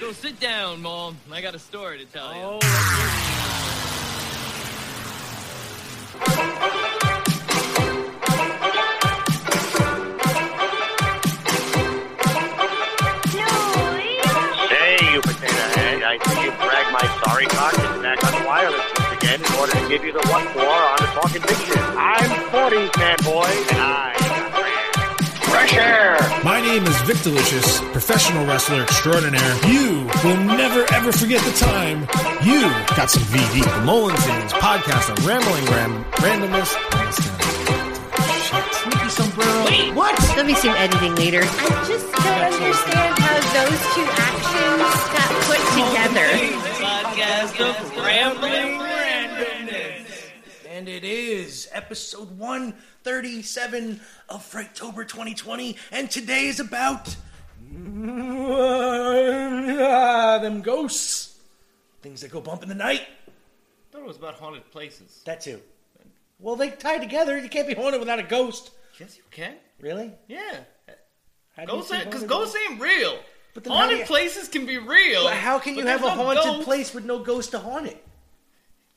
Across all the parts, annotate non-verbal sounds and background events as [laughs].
So sit down, Mom. I got a story to tell you. Hey, you potato head. I see you drag my sorry cock and back on wireless again in order to give you the what for on the talking picture. I'm 40s man boy, and I got. Fresh air. My name is Vic Delicious, professional wrestler extraordinaire. You will never ever forget the time you got some VD. The Mullen Things podcast on rambling ram randomness. Shit. Sneaky sombrero. What? There'll be some editing later. I just don't understand how those two actions got put together. Podcast of rambling randomness. And it is episode 137 of Frighttober 2020, and today is about [laughs] them ghosts. Things that go bump in the night. I thought it was about haunted places. That too. Well, they tie together. You can't be haunted without a ghost. Yes, you can. Really? Yeah. Ghosts, cause ghosts ain't real. But haunted you- places can be real. But how can you have a no haunted place with no ghost to haunt it?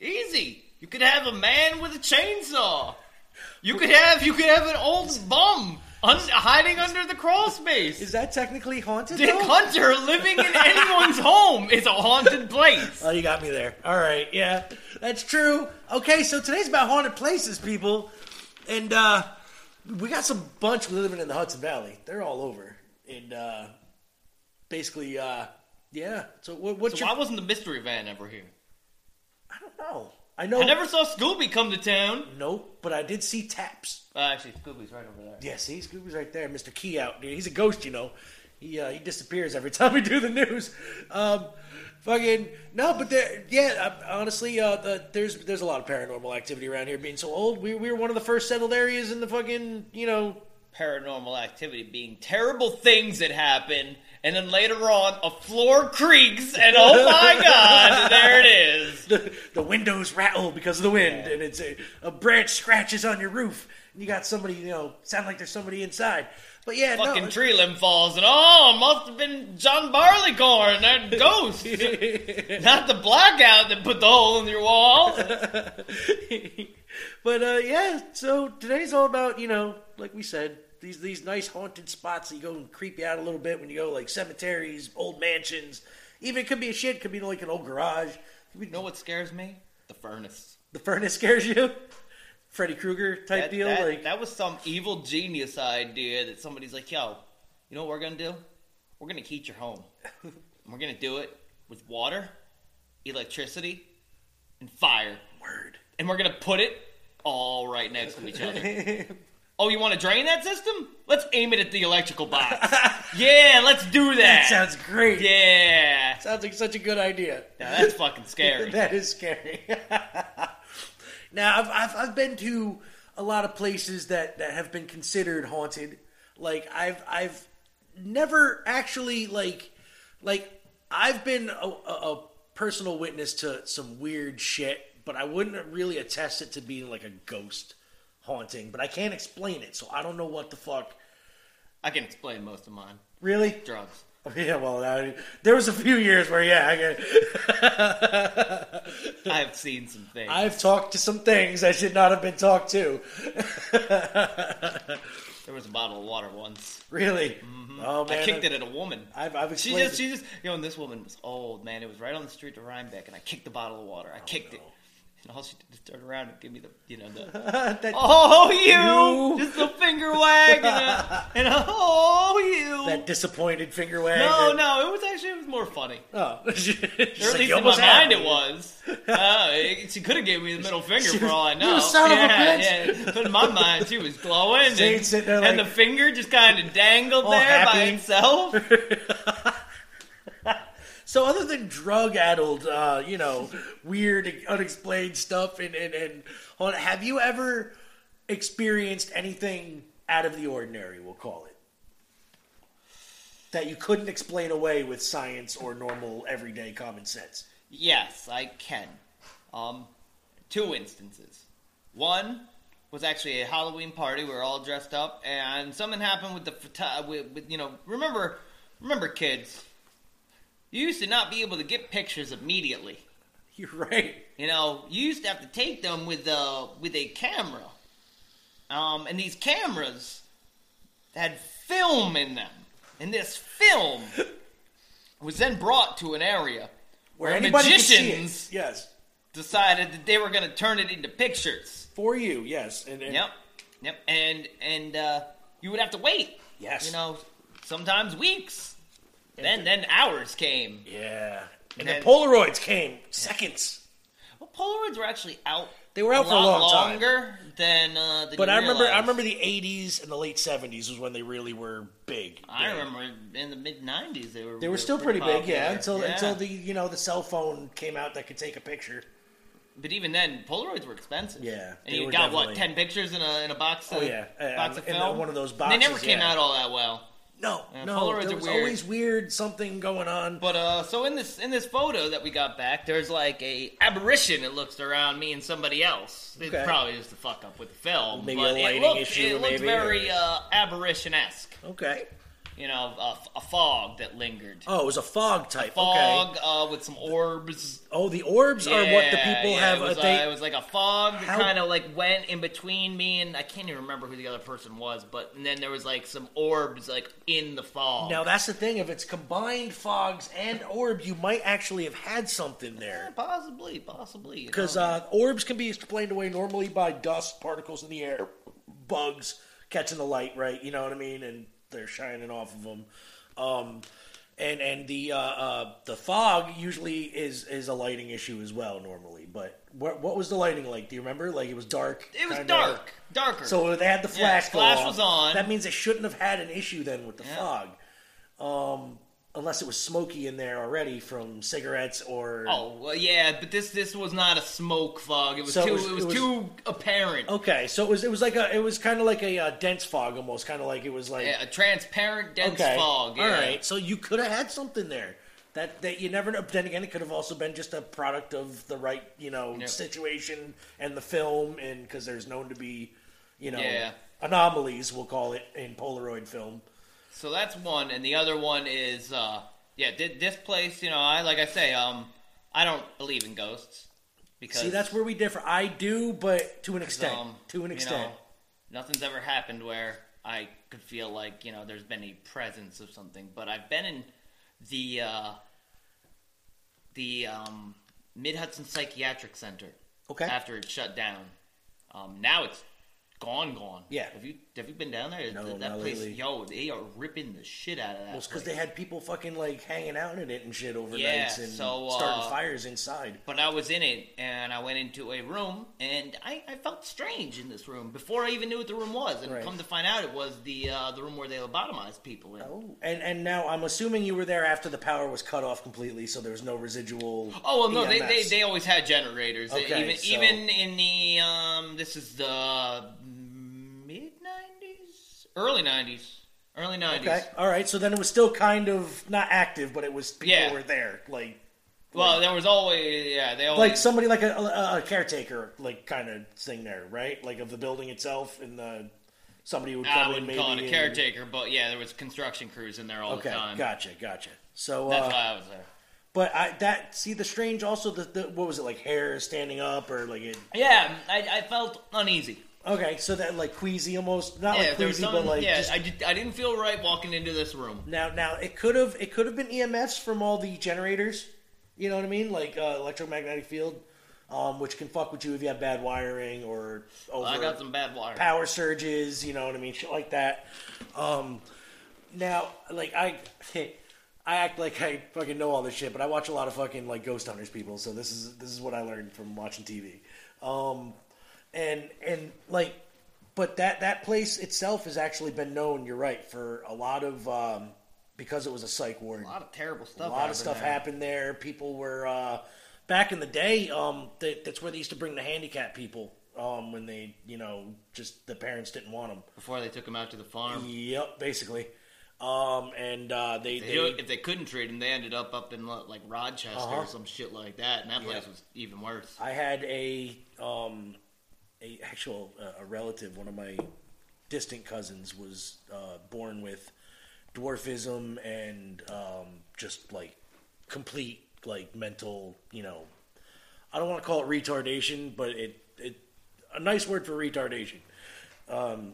Easy. You could have a man with a chainsaw. You could have you could have an old bum un- hiding under the crawl space. Is that technically haunted? Dick though? Hunter living in anyone's home is a haunted place. Oh, you got me there. All right, yeah, that's true. Okay, so today's about haunted places, people, and uh, we got some bunch living in the Hudson Valley. They're all over, and uh, basically, uh, yeah. So what, what's So your? why wasn't the mystery van ever here? I don't know. I know. I never saw Scooby come to town. Nope, but I did see Taps. Uh, actually, Scooby's right over there. Yeah, see, Scooby's right there. Mr. Key out, dude. He's a ghost, you know. He uh, he disappears every [laughs] time we do the news. Um, fucking no, but there, yeah. uh, Honestly, uh, the, there's there's a lot of paranormal activity around here. Being so old, we we were one of the first settled areas in the fucking you know. Paranormal activity being terrible things that happen, and then later on, a floor creaks, and oh my god, there it is. [laughs] The, the windows rattle because of the wind, and it's a, a branch scratches on your roof, and you got somebody, you know, sound like there's somebody inside. But yeah, Fucking no, tree limb falls, and oh, it must have been John Barleycorn, that [laughs] ghost. [laughs] Not the blackout that put the hole in your wall. but uh, yeah, so today's all about you know, like we said, these these nice haunted spots that you go and creep you out a little bit when you go like cemeteries, old mansions. Even it could be a shit, could be like an old garage. You know what scares me? The furnace. the furnace scares you, [laughs] Freddy Krueger type That, deal. that- like that was some evil genius idea that somebody's like, yo, you know what we're gonna do? We're gonna heat your home. [laughs] We're gonna do it with water, electricity, and fire. word. And we're gonna put it all right next to each other. [laughs] Oh, you want to drain that system? Let's aim it at the electrical box. [laughs] yeah, let's do that. That sounds great. yeah. Sounds like such a good idea. Now that's fucking [laughs] scary. that is scary. [laughs] now, I've, I've I've been to a lot of places that that have been considered haunted. Like I've I've never actually like like I've been a, a, a personal witness to some weird shit, but I wouldn't really attest it to being like a ghost haunting. But I can't explain it, so I don't know what the fuck. I can explain most of mine. Really? Drugs. [laughs] Yeah, well, I, there was a few years where, yeah, I get, [laughs] I've seen some things. I've talked to some things I should not have been talked to. [laughs] There was a bottle of water once. Really? Mm-hmm. Oh man, I kicked it at a woman. I've, I've She explained just, she just, you know, and this woman was old, man. It was right on the street to Rhinebeck, and I kicked the bottle of water. I oh, kicked it. And all she did was turn around and give me the, you know, the, [laughs] that, oh, you! You. Just a finger wag [laughs] and a, and a, oh, you! that disappointed finger wag. no, that- no, it was actually, it was more funny. Oh, [laughs] Or at like, least in my mind it was. Uh, it- she could have gave me the middle finger for all I know. "You son of a bitch." yeah. But in my mind, she was glowing, and, sitting there and the finger just kind of dangled there by itself. So other than drug-addled, uh, you know, weird, unexplained stuff, and and and on, have you ever experienced anything out of the ordinary? We'll call it that you couldn't explain away with science or normal, everyday common sense. Yes, I can. Um, two instances. One was actually a Halloween party. We were all dressed up, and something happened with the with, with you know. Remember, remember, kids. You used to not be able to get pictures immediately. [laughs] You're right. You know, you used to have to take them with a with a camera. Um, and these cameras had film in them, and this film [laughs] was then brought to an area Where where anybody can see it. magicians Yes. decided that they were going to turn it into pictures. For you, yes. And, and Yep, yep, and and uh, you would have to wait. Yes. you know, sometimes weeks. Then then hours came. Yeah. And then- the Polaroids came seconds. Well, Polaroids were actually out. They were out a for a lot long time. longer than uh, than But I remember, I remember the '80s and the late '70s was when they really were big. I remember in the mid '90s they were They were still pretty big, yeah. Until Yeah. until the you know the cell phone came out that could take a picture. But even then, Polaroids were expensive. Yeah, and you got what ten pictures in a in a box. Of, Oh, yeah. Uh, box of in film. one of those boxes. They never came yeah. out all that well. No, Yeah, no, Polaroids there was weird. always weird something going on. But uh, so in this in this photo that we got back, there's like a apparition It looks around me and somebody else. Okay. probably just to fuck up with the film. Maybe but a lighting it looked, issue, It looked maybe, very or- uh, apparition esque. Okay. You know, a, a fog that lingered. Oh, it was a fog type. Okay. Fog uh, with some orbs. Oh, the orbs are what the people yeah, have. It was, uh, they, uh, it was like a fog that How- kind of like went in between me and I can't even remember who the other person was, but and then there was like some orbs like in the fog. now that's the thing. If it's combined fogs and orb, you might actually have had something Yeah, there. possibly, possibly. Because uh, orbs can be explained away normally by dust, particles in the air, bugs catching the light, right? You know what I mean? And they're shining off of them. Um, and and the uh, uh, the fog usually is is a lighting issue as well normally. But what what was the lighting like? Do you remember? Like it was dark. it was kinda- dark, darker. So they had the Yeah, flash. go flash off. was on. That means they shouldn't have had an issue then with the Yeah. fog. Um, unless it was smoky in there already from cigarettes or oh well, yeah, but this this was not a smoke fog. It was So it too was- it was, it was- too apparent. Okay, so it was it was like a it was kind of like a uh, dense fog almost, kind of like it was like Yeah, a transparent dense okay, fog. Yeah. all right. So you could have had something there that that you never know. Then again, it could have also been just a product of the right you know Yep. situation and the film, and because there's known to be you know Yeah. anomalies, we'll call it in Polaroid film. So that's one, and the other one is uh yeah, thi- this place, you know, I like I say, um, I don't believe in ghosts because See, that's where we differ. I do, but to an extent. um, to an you extent. know, nothing's ever happened where I could feel like you know there's been a presence of something. But I've been in the uh, the um, Mid Hudson Psychiatric Center. Okay. After it shut down, um, now it's gone, gone. Yeah. Have you have you been down there? No, that not place, lately. yo, they are ripping the shit out of that. Well, because they had people fucking like hanging out in it and shit overnight Yeah, and so, starting uh, fires inside. But I was in it, and I went into a room, and I, I felt strange in this room before I even knew what the room was. And Right. come to find out, it was the uh, the room where they lobotomized people in. Oh, and and now I'm assuming you were there after the power was cut off completely, so there was no residual. Oh well, no, they, they, they always had generators. Okay, even so- even in the um, this is the mid '90s, early '90s, early '90s. Okay, all right. So then it was still kind of not active, but it was people Yeah. were there, like Well, there was always yeah, they always like somebody like a, a, a caretaker, like kind of thing there, right? Like of the building itself, and the somebody would come I in wouldn't call it a and- caretaker, but yeah, there was construction crews in there all Okay, the time. gotcha, gotcha. So, That's uh, why I was there. but I that see the strange also the, the what was it like hair standing up or like it? Yeah, I, I felt uneasy. Okay, so that like queasy almost, not Yeah, like queasy, but like yeah, just I, did, I didn't feel right walking into this room. Now, now it could have it could have been EMFs from all the generators. You know what I mean, like uh, electromagnetic field, um, which can fuck with you if you have bad wiring or over I got some bad wire. power surges. You know what I mean, shit like that. Um, now, like I, [laughs] I act like I fucking know all this shit, but I watch a lot of fucking like ghost hunters people. So this is this is what I learned from watching TV. Um, and and like but that that place itself has actually been known. You're right for a lot of um, because it was a psych ward. A lot of terrible stuff. A lot of stuff there. happened there. People were uh, back in the day. Um, that, that's where they used to bring the handicapped people. Um, when they, you know, just the parents didn't want them. before they took them out to the farm. Yep, basically. Um, and uh, they, They- they if they couldn't trade him, they ended up up in like Rochester Uh-huh. or some shit like that, and that place was even worse. I had a um, a actual uh, a relative, one of my distant cousins, was uh, born with dwarfism and um, just like complete like mental, you know, I don't want to call it retardation, but it it a nice word for retardation. Um,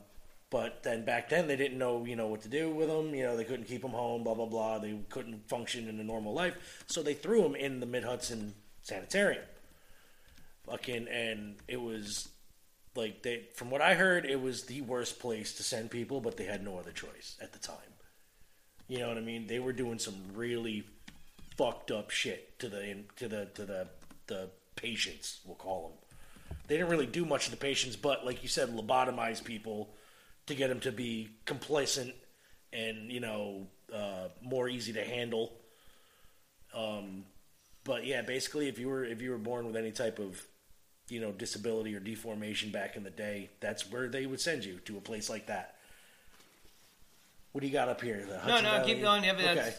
but then back then they didn't know you know what to do with them. You know they couldn't keep them home. Blah blah blah. They couldn't function in a normal life, so they threw him in the Mid Hudson Sanitarium. Fucking and it was like they from what I heard, it was the worst place to send people, but they had no other choice at the time. You know what I mean? They were doing some really fucked up shit to the to the to the the patients. We'll call them. They didn't really do much to the patients, but like you said, lobotomize people to get them to be complacent and you know uh, more easy to handle. Um, but yeah, basically, if you were if you were born with any type of you know disability or deformation back in the day, that's where they would send you to a place like that. What do you got up here? The Hudson no, Valley? keep going. Yeah, okay.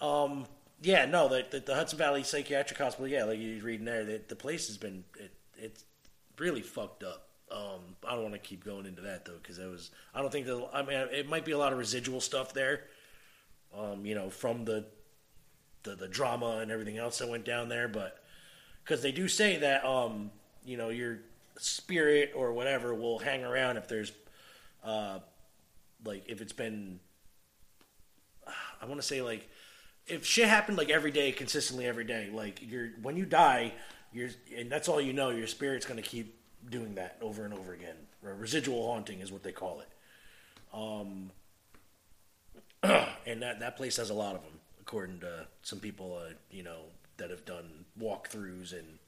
Um, yeah, no, the, the the Hudson Valley Psychiatric Hospital. Yeah, like you're reading there, the, the place has been it, it's really fucked up. Um, I don't want to keep going into that though because it was. I don't think that. I mean, it might be a lot of residual stuff there. Um, you know, from the the the drama and everything else that went down there, but because they do say that um, you know your spirit or whatever will hang around if there's uh, like if it's been I want to say like if shit happened like every day consistently every day like you're when you die you're and that's all you know your spirit's going to keep doing that over and over again. Residual haunting is what they call it. Um [clears throat] and that that place has a lot of them according to some people uh, you know that have done walkthroughs and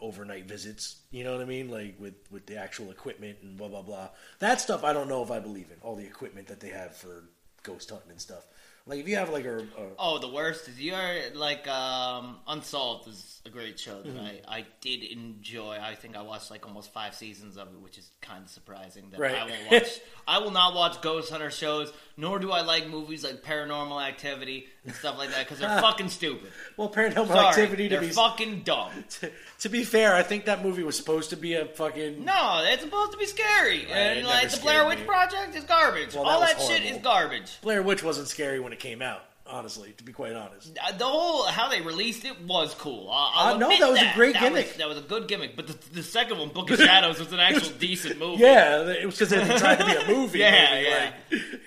overnight visits you know what i mean like with with the actual equipment and blah blah blah that stuff i don't know if i believe in all the equipment that they have for ghost hunting and stuff like if you have like a, a Oh, the worst is you are like um, Unsolved is a great show that Mm-hmm. I, I did enjoy. I think I watched like almost five seasons of it, which is kind of surprising that Right. I will [laughs] watch. I will not watch ghost hunter shows, nor do I like movies like Paranormal Activity and stuff like that because they're [laughs] fucking stupid. well paranormal Sorry, activity to they're be fucking dumb. [laughs] to be fair i think that movie was supposed to be a fucking No, it's supposed to be scary, it and like the Blair Witch me. Project is garbage. Well, All that that, was shit is garbage. blair witch wasn't scary when it came out honestly to be quite honest Uh, The whole how they released it was cool. I- Uh, no, admit that was a great That gimmick. Was, that was a good gimmick, but the, the second one, Book of [laughs] Shadows, was an actual decent movie. yeah it was because they tried to be a movie Yeah,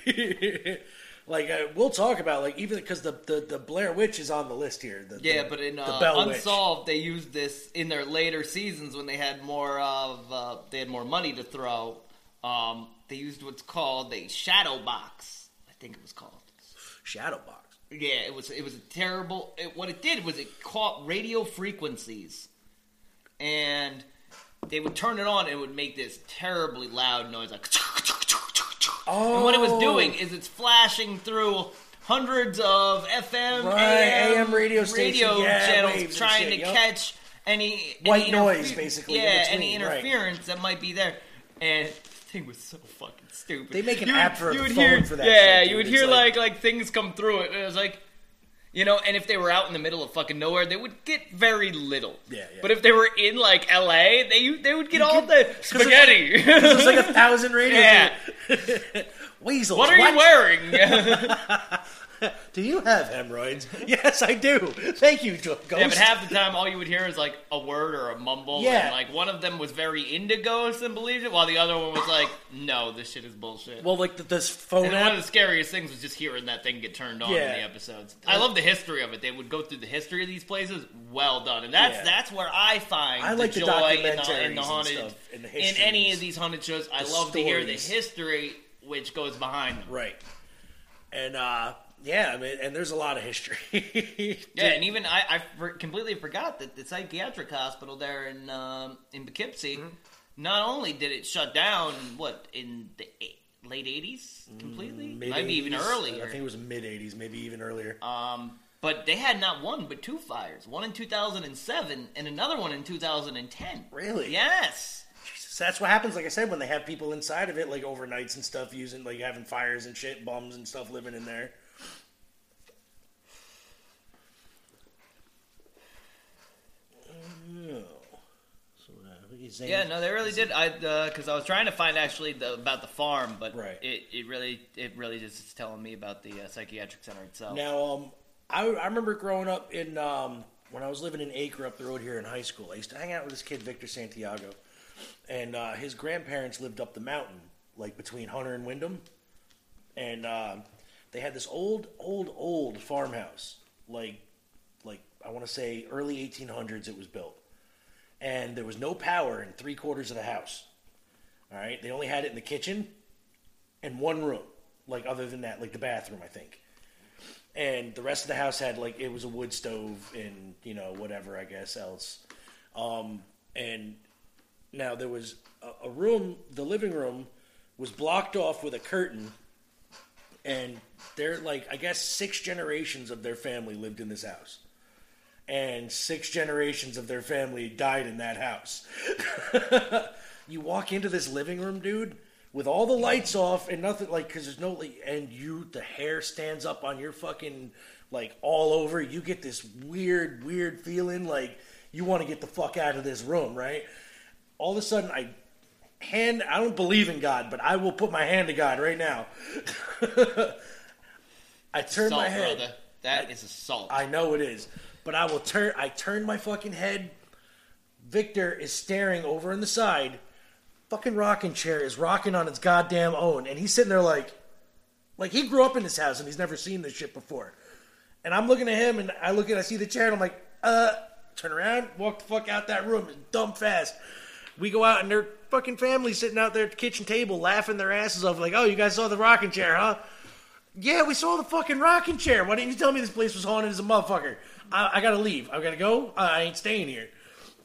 maybe, like, like uh, we'll talk about like even because the, the the blair witch is on the list here the, Yeah, the- but in uh, Bell Witch. Unsolved, they used this in their later seasons when they had more of uh, they had more money to throw. Um, they used what's called a shadow box. I think it was called. shadow box Yeah, it was. It was a terrible. It, what it did was it caught radio frequencies, and they would turn it on and it would make this terribly loud noise, like. [laughs] oh And what it was oh. doing is it's flashing through hundreds of FM, Right, AM, AM radio yeah, channels, trying to yup. catch any White any noise, interfe- basically, in Yeah, between, any right. interference that might be there, and the thing was so fucking stupid. They make an You would- app for you would phone hear, for that Yeah, shit, you would hear like, like- like things come through it, and it was like. You know, and if they were out in the middle of fucking nowhere, they would get very little. Yeah, yeah. But if they were in like L.A., they they would get all the 'cause it- spaghetti. [laughs] There's like a thousand radios. Yeah. [laughs] Weasels. what are you wearing? [laughs] [laughs] Do you have hemorrhoids? [laughs] yes, I do. Thank you, Ghost. Yeah, but half the time, all you would hear is like a word or a mumble. Yeah. And, like one of them was very into ghosts and believed it, while the other one was like, "No, this shit is bullshit." well, like the, this phone and one of the scariest things was just hearing that thing get turned on Yeah. in the episodes. I love the history of it. They would go through the history of these places. Well done, and that's Yeah. that's where I find I like the joy in the, in documentaries the and haunted stuff, and the in any histories. of these haunted shows. I The love to hear the stories. history which goes behind them. Right. And uh yeah, I mean, and there's a lot of history. [laughs] Yeah, and even I, I for, completely forgot that the psychiatric hospital there in um, in Poughkeepsie, Mm-hmm. not only did it shut down, what in the eight, late eighties completely, Mid- maybe even earlier. I think it was mid '80s, maybe even earlier. um, but they had not one but two fires, one in two thousand and seven and another one in two thousand and ten. Really? Yes. Jesus that's what happens. Like I said, when they have people inside of it, like overnights and stuff, using like having fires and shit, bums and stuff living in there. Oh. So, uh, saying- Yeah, no, they really did. I because I was trying to find actually the, about the farm, but Right. it, it really it really just is telling me about the uh, psychiatric center itself. Now, um, I, I remember growing up in um, when I was living in Acra up the road here in high school. I used to hang out with this kid Victor Santiago, and uh, his grandparents lived up the mountain, like between Hunter and Windham, and uh, they had this old, old, old farmhouse, like, like I want to say early 1800s. It was built, and there was no power in three quarters of the house. All right, they only had it in the kitchen and one room. Like other than that, like the bathroom, I think and the rest of the house had like it was a wood stove and you know whatever I guess else. Um, and now there was a, a room, the living room was blocked off with a curtain, and they're like I guess six generations of their family lived in this house, and six generations of their family died in that house. [laughs] you walk into this living room, dude, with all the lights off and nothing like because there's no like, and you the hair stands up on your fucking like all over. You get this weird, weird feeling like you want to get the fuck out of this room, right? All of a sudden, I hand. I don't believe in God, but I will put my hand to God right now. [laughs] I turn Salt, my head. brother. That is assault. I know it is, but I will turn. I turn my fucking head. Victor is staring over in the side. Fucking rocking chair is rocking on its goddamn own, and he's sitting there like, like he grew up in this house and he's never seen this shit before. And I'm looking at him, and I look at, I see the chair, and I'm like, uh, turn around, walk the fuck out that room, dumb fast. We go out, and their fucking family sitting out there at the kitchen table, laughing their asses off, like, oh, you guys saw the rocking chair, huh? Yeah, we saw the fucking rocking chair. Why didn't you tell me this place was haunted as a motherfucker? I, I gotta leave. I gotta go. I, ain't staying here.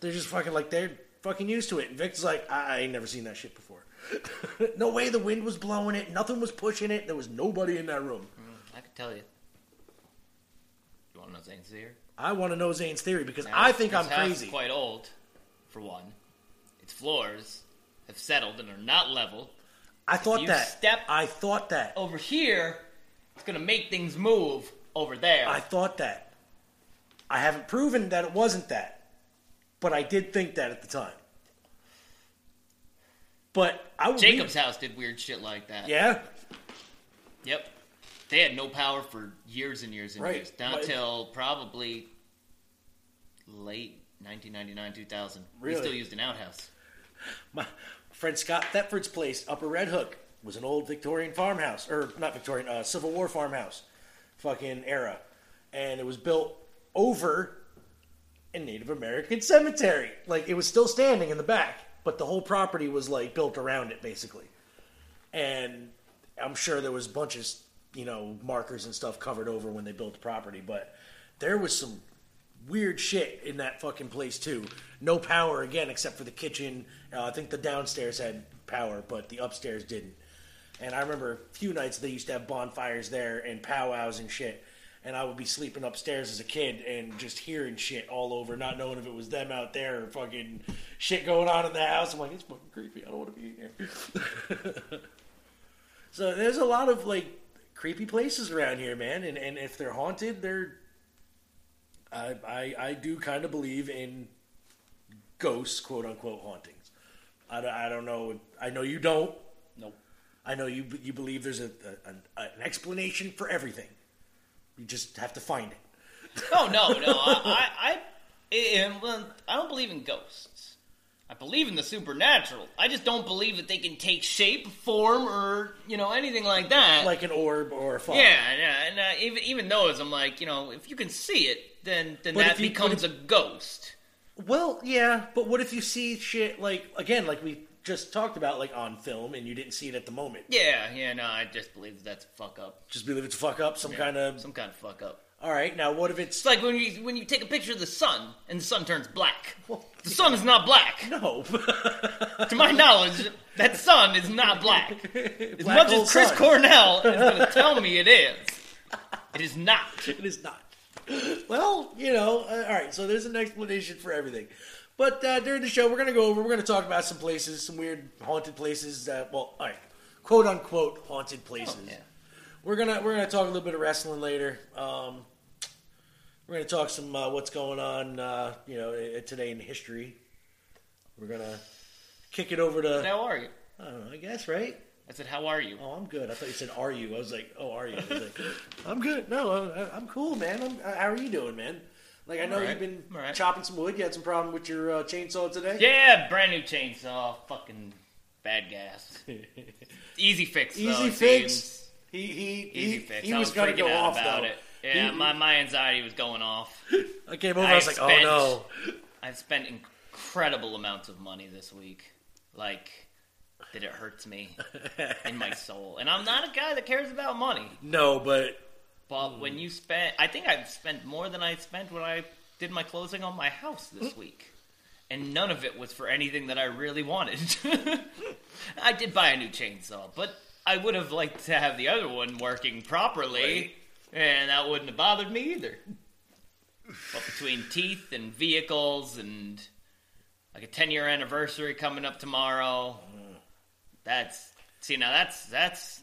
They're just fucking like they're fucking used to it. And Vic's like, I, I ain't never seen that shit before. [laughs] no way the wind was blowing it. Nothing was pushing it. There was nobody in that room. Mm, I could tell you. You want to know Zane's theory? I want to know Zane's theory because Now, I think I'm crazy. quite old, for one. Its floors have settled and are not level. I thought you that. step- I thought that. Over here, it's gonna make things move. Over there, I thought that. I haven't proven that it wasn't that, but I did think that at the time. But I would Jacob's house did weird shit like that. Yeah, Yep. They had no power for years and years and Right. years. Down till probably late 1999, 2000. Really? We still used an outhouse. my friend Scott Thetford's place, Upper Red Hook, was an old Victorian farmhouse, or not Victorian, uh, Civil War farmhouse, fucking era, and it was built over a Native American cemetery. Like it was still standing in the back, but the whole property was like built around it, basically. And I'm sure there was a bunch of you know markers and stuff covered over when they built the property, but there was some weird shit in that fucking place too. No power again, except for the kitchen. Uh, I think the downstairs had power, but the upstairs didn't. And I remember a few nights they used to have bonfires there and powwows and shit. And I would be sleeping upstairs as a kid and just hearing shit all over, not knowing if it was them out there or fucking shit going on in the house. I'm like, it's fucking creepy. I don't want to be here. [laughs] so there's a lot of like creepy places around here, man. And and if they're haunted, they're I, I, I do kind of believe in ghosts, quote unquote, hauntings. I, don't- I don't know. I know you don't. Nope. I know you you believe there's a, a an explanation for everything. You just have to find it. Oh no, no. I, I, I, I, I don't believe in ghosts. I believe in the supernatural. I just don't believe that they can take shape, form, or you know anything like that. Like an orb or a fog. yeah, yeah. And uh, even even those, I'm like, you know, if you can see it, then then But that you- becomes but a ghost. Well, yeah, but what if you see shit like again, like we just talked about, like on film, and you didn't see it at the moment? Yeah, yeah. No, I just believe that's a fuck up. Just believe it's a fuck up, some Yeah, kind of. some kind of fuck up. All right, now what if it's It's like when you when you take a picture of the sun and the sun turns black. [laughs] The sun is not black. [laughs] no? [laughs] To my knowledge, that sun is not black. As Black much hole as Chris sun. Cornell is going to tell me it is, it is not. it is not. Well, you know, uh, all right. So there's an explanation for everything, But uh, during the show, we're gonna go over. We're gonna talk about some places, some weird haunted places. That well, all right, quote unquote haunted places. yeah. We're gonna we're gonna talk a little bit of wrestling later. Um, we're gonna talk some uh, what's going on, uh, you know, today in history. We're gonna kick it over to How are you? I don't know, I guess right. I said, how are you? Oh, I'm good. I thought you said, "Are you?" I was like, "Oh, are you?" I was like, "I'm good." No, I- I'm cool, man. I'm, how are you doing, man? Like, I know All right. you've been All right. chopping some wood. You had some problem with your uh, chainsaw today. Yeah, brand new chainsaw. Fucking bad gas. [laughs] Easy fix. Though, Easy fix. seems. He he Easy he, fix. he I was, was, gonna freaking go out off about though. it. Yeah, He- my, my anxiety was going off. I came over. I, I was like, "Oh no!" I've spent incredible amounts of money this week. Like, that it hurts me [laughs] in my soul. And I'm not a guy that cares about money. No, but But hmm. when you spend, I think I've spent more than I spent when I did my closing on my house this hmm. week. And none of it was for anything that I really wanted. [laughs] I did buy a new chainsaw, but I would have liked to have the other one working properly, and that wouldn't have bothered me either. But between teeth and vehicles and like a 10 year anniversary coming up tomorrow, hmm. that's, see, now that's, that's,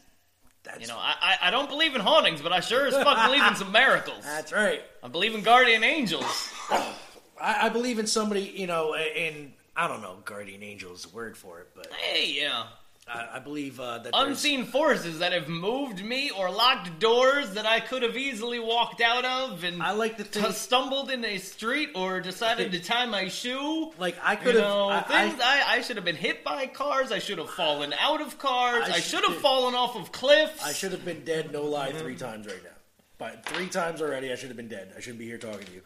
that's you know, I, I, don't believe in hauntings, but I sure as fuck believe in some [laughs] miracles. that's right. I believe in guardian angels. [sighs] I, I believe in somebody. You know, in I don't know, guardian angel is the word for it, but Hey, know, I, I believe uh, that unseen forces that have moved me or locked doors that I could have easily walked out of and I like to t- think- stumbled in a street or decided to tie my shoe. Like I You could have. know, I, things I, I, I, should have been hit by cars. I should have fallen out of cars. I I, should have fallen off of cliffs. I should have been dead, no lie, three times right now. But three times already, I should have been dead. I shouldn't be here talking to you.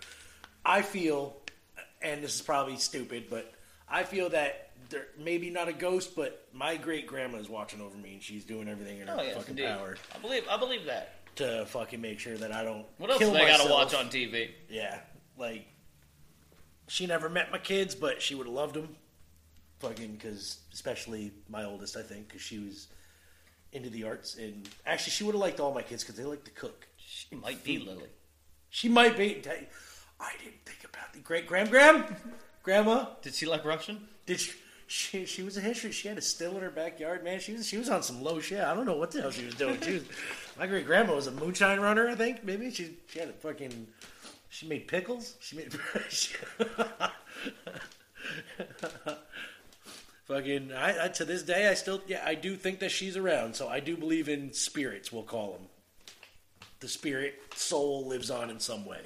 I feel, and this is probably stupid, but I feel that there maybe not a ghost, but my great grandma is watching over me, and she's doing everything in her Oh yes, fucking indeed. power I believe. I believe that. to fucking make sure that I don't. What else do they gotta watch on TV? Yeah, like she never met my kids, but she would have loved them. Fucking because, especially my oldest, I think, because she was into the arts, and actually, she would have liked all my kids because they like to cook. She might be Lily. She might be. I didn't think about the great grand gram, grandma. Did she like Russian? Did she? She, she was a history. She had a still in her backyard, man. She was she was on some low shit. I don't know what the hell she was doing. She was [laughs] my great grandma was a moonshine runner. I think maybe she she had a fucking. She made pickles. She made. she- [laughs] fucking. I, I to this day I still yeah I do think that she's around. So I do believe in spirits. We'll call them. The spirit soul lives on in some way,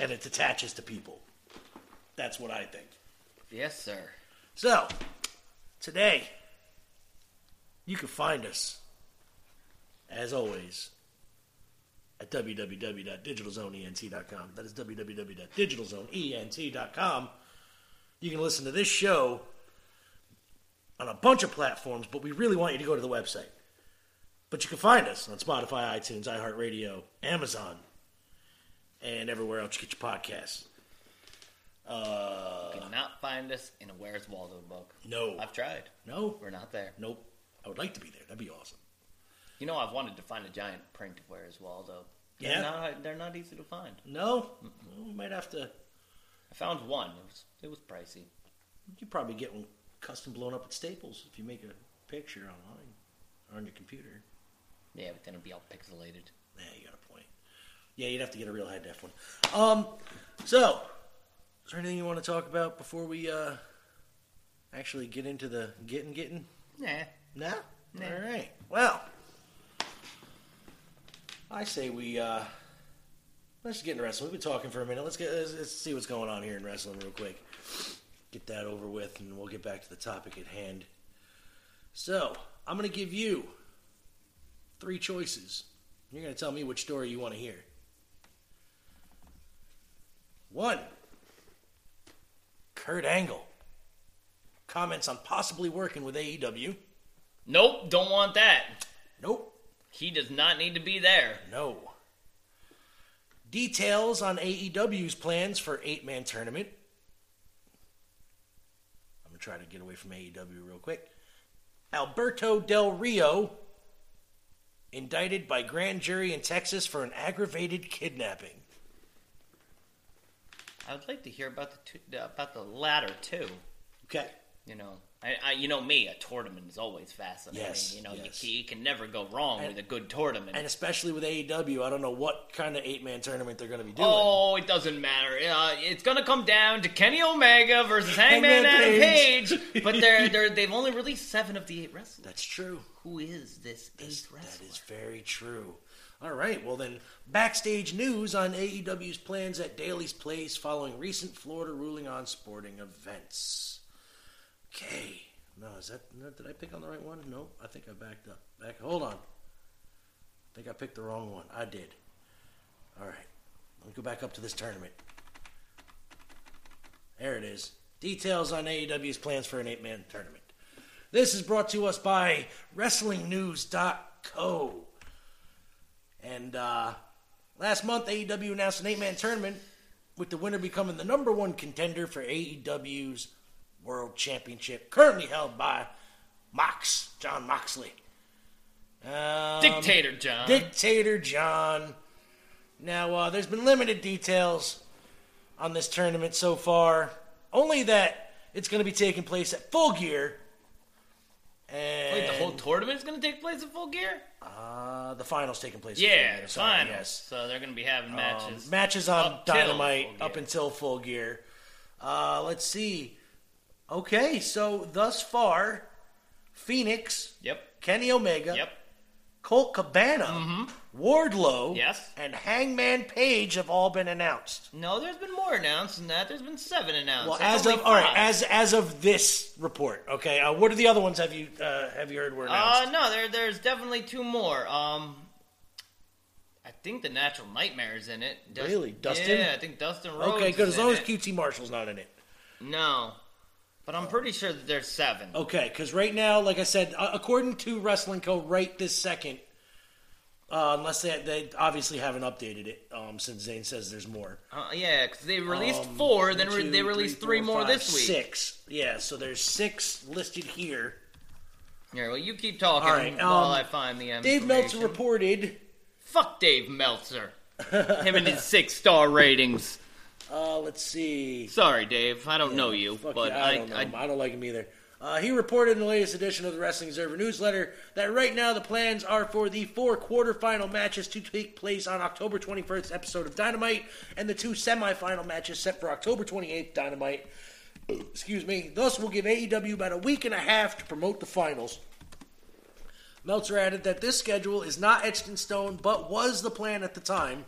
and it attaches to people. That's what I think. Yes, sir. So, today, you can find us, as always, at www.digitalzoneent.com. That is www.digitalzoneent.com. You can listen to this show on a bunch of platforms, but we really want you to go to the website. But you can find us on Spotify, iTunes, iHeartRadio, Amazon, and everywhere else you get your podcasts. Uh, You cannot find us in a Where's Waldo book. no. I've tried. No. We're not there. Nope. I would like to be there. That'd be awesome. You know, I've wanted to find a giant print of Where's Waldo. Yeah? They're not, they're not easy to find. No, we might have to. I found one. It was it was pricey. You probably get one custom blown up at Staples if you make a picture online or on your computer. Yeah, but then it'd be all pixelated. Yeah, you got a point. Yeah, you'd have to get a real high def one. Um, so is there anything you want to talk about before we uh actually get into the getting getting? Nah. No. Nah. All right. Well, I say we uh let's get into wrestling. We've been talking for a minute. Let's get let's, let's see what's going on here in wrestling real quick. Get that over with, and we'll get back to the topic at hand. So I'm going to give you three choices. You're going to tell me which story you want to hear. One. Kurt Angle comments on possibly working with AEW. Nope, don't want that. Nope. He does not need to be there. No. Details on AEW's plans for eight man tournament. I'm gonna try to get away from AEW real quick. Alberto Del Rio indicted by grand jury in Texas for an aggravated kidnapping. I would like to hear about the two, about the latter too. Okay. You know, I, I you know me, a tournament is always fascinating. Yes, you know, yes. you, you can never go wrong And- with a good tournament. And especially with AEW, I don't know what kind of eight man tournament they're going to be doing. Oh, it doesn't matter. Uh, it's gonna come down to Kenny Omega versus Hangman, Hangman Adam Page. Page. [laughs] but they're, they're they've only released seven of the eight wrestlers. That's true. Who is this eighth wrestler? That is very true. All right, well then, backstage news on AEW's plans at Daily's Place following recent Florida ruling on sporting events. Okay, no, is that did I pick on the right one? No, I think I backed up. Back, hold on. I think I picked the wrong one. I did. All right, let me go back up to this tournament. There it is. Details on AEW's plans for an eight-man tournament. This is brought to us by WrestlingNews.co. And uh, last month, AEW announced an eight man tournament with the winner becoming the number one contender for AEW's World Championship, currently held by Mox, John Moxley. Um, Dictator John. Dictator John. Now, uh, there's been limited details on this tournament so far. Only that it's going to be taking place at Full Gear. And Wait, the whole tournament is gonna take place in full gear? uh, the finals taking place. Yeah, Full Gear, the sorry, finals. Yes. So they're gonna be having matches. Um, matches on Up till Dynamite Full Gear. up until Full Gear. Uh, let's see. Okay, so thus far, Fenix, Yep. Kenny Omega, Yep. Colt Cabana, Wardlow, Yes. and Hangman Page have all been announced. No, there's been more announced than that. There's been seven announced. Well, That's as of all right, as as of this report, okay. Uh, what are the other ones? Have you uh, have you heard were announced? Uh, no, there, there's definitely two more. Um, I think the Natural Nightmare's in it. Dust- Really? Dustin? Yeah, I think Dustin Rhodes. okay, good. is As long as. QT Marshall's not in it. No, but I'm pretty sure that there's seven. Okay, because right now, like I said, uh, according to Wrestling Co. right this second, uh, unless they, they obviously haven't updated it, um, since Zane says there's more. Uh, yeah, because they released Um, four, then two, they released three, three, four, more five, this week. Six. Yeah, so there's six listed here. Yeah, well, you keep talking right, while um, I find the Dave Meltzer reported. Fuck Dave Meltzer. [laughs] Him and his six star ratings. Uh, let's see. Sorry, Dave. I don't know you, but yeah, I, I, don't know I, him. I don't like him either. Uh, he reported in the latest edition of the Wrestling Observer newsletter that right now the plans are for the four quarterfinal matches to take place on October 21st episode of Dynamite and the two semifinal matches set for October 28th Dynamite. Excuse me. Thus, will give AEW about a week and a half to promote the finals. Meltzer added that this schedule is not etched in stone, but was the plan at the time.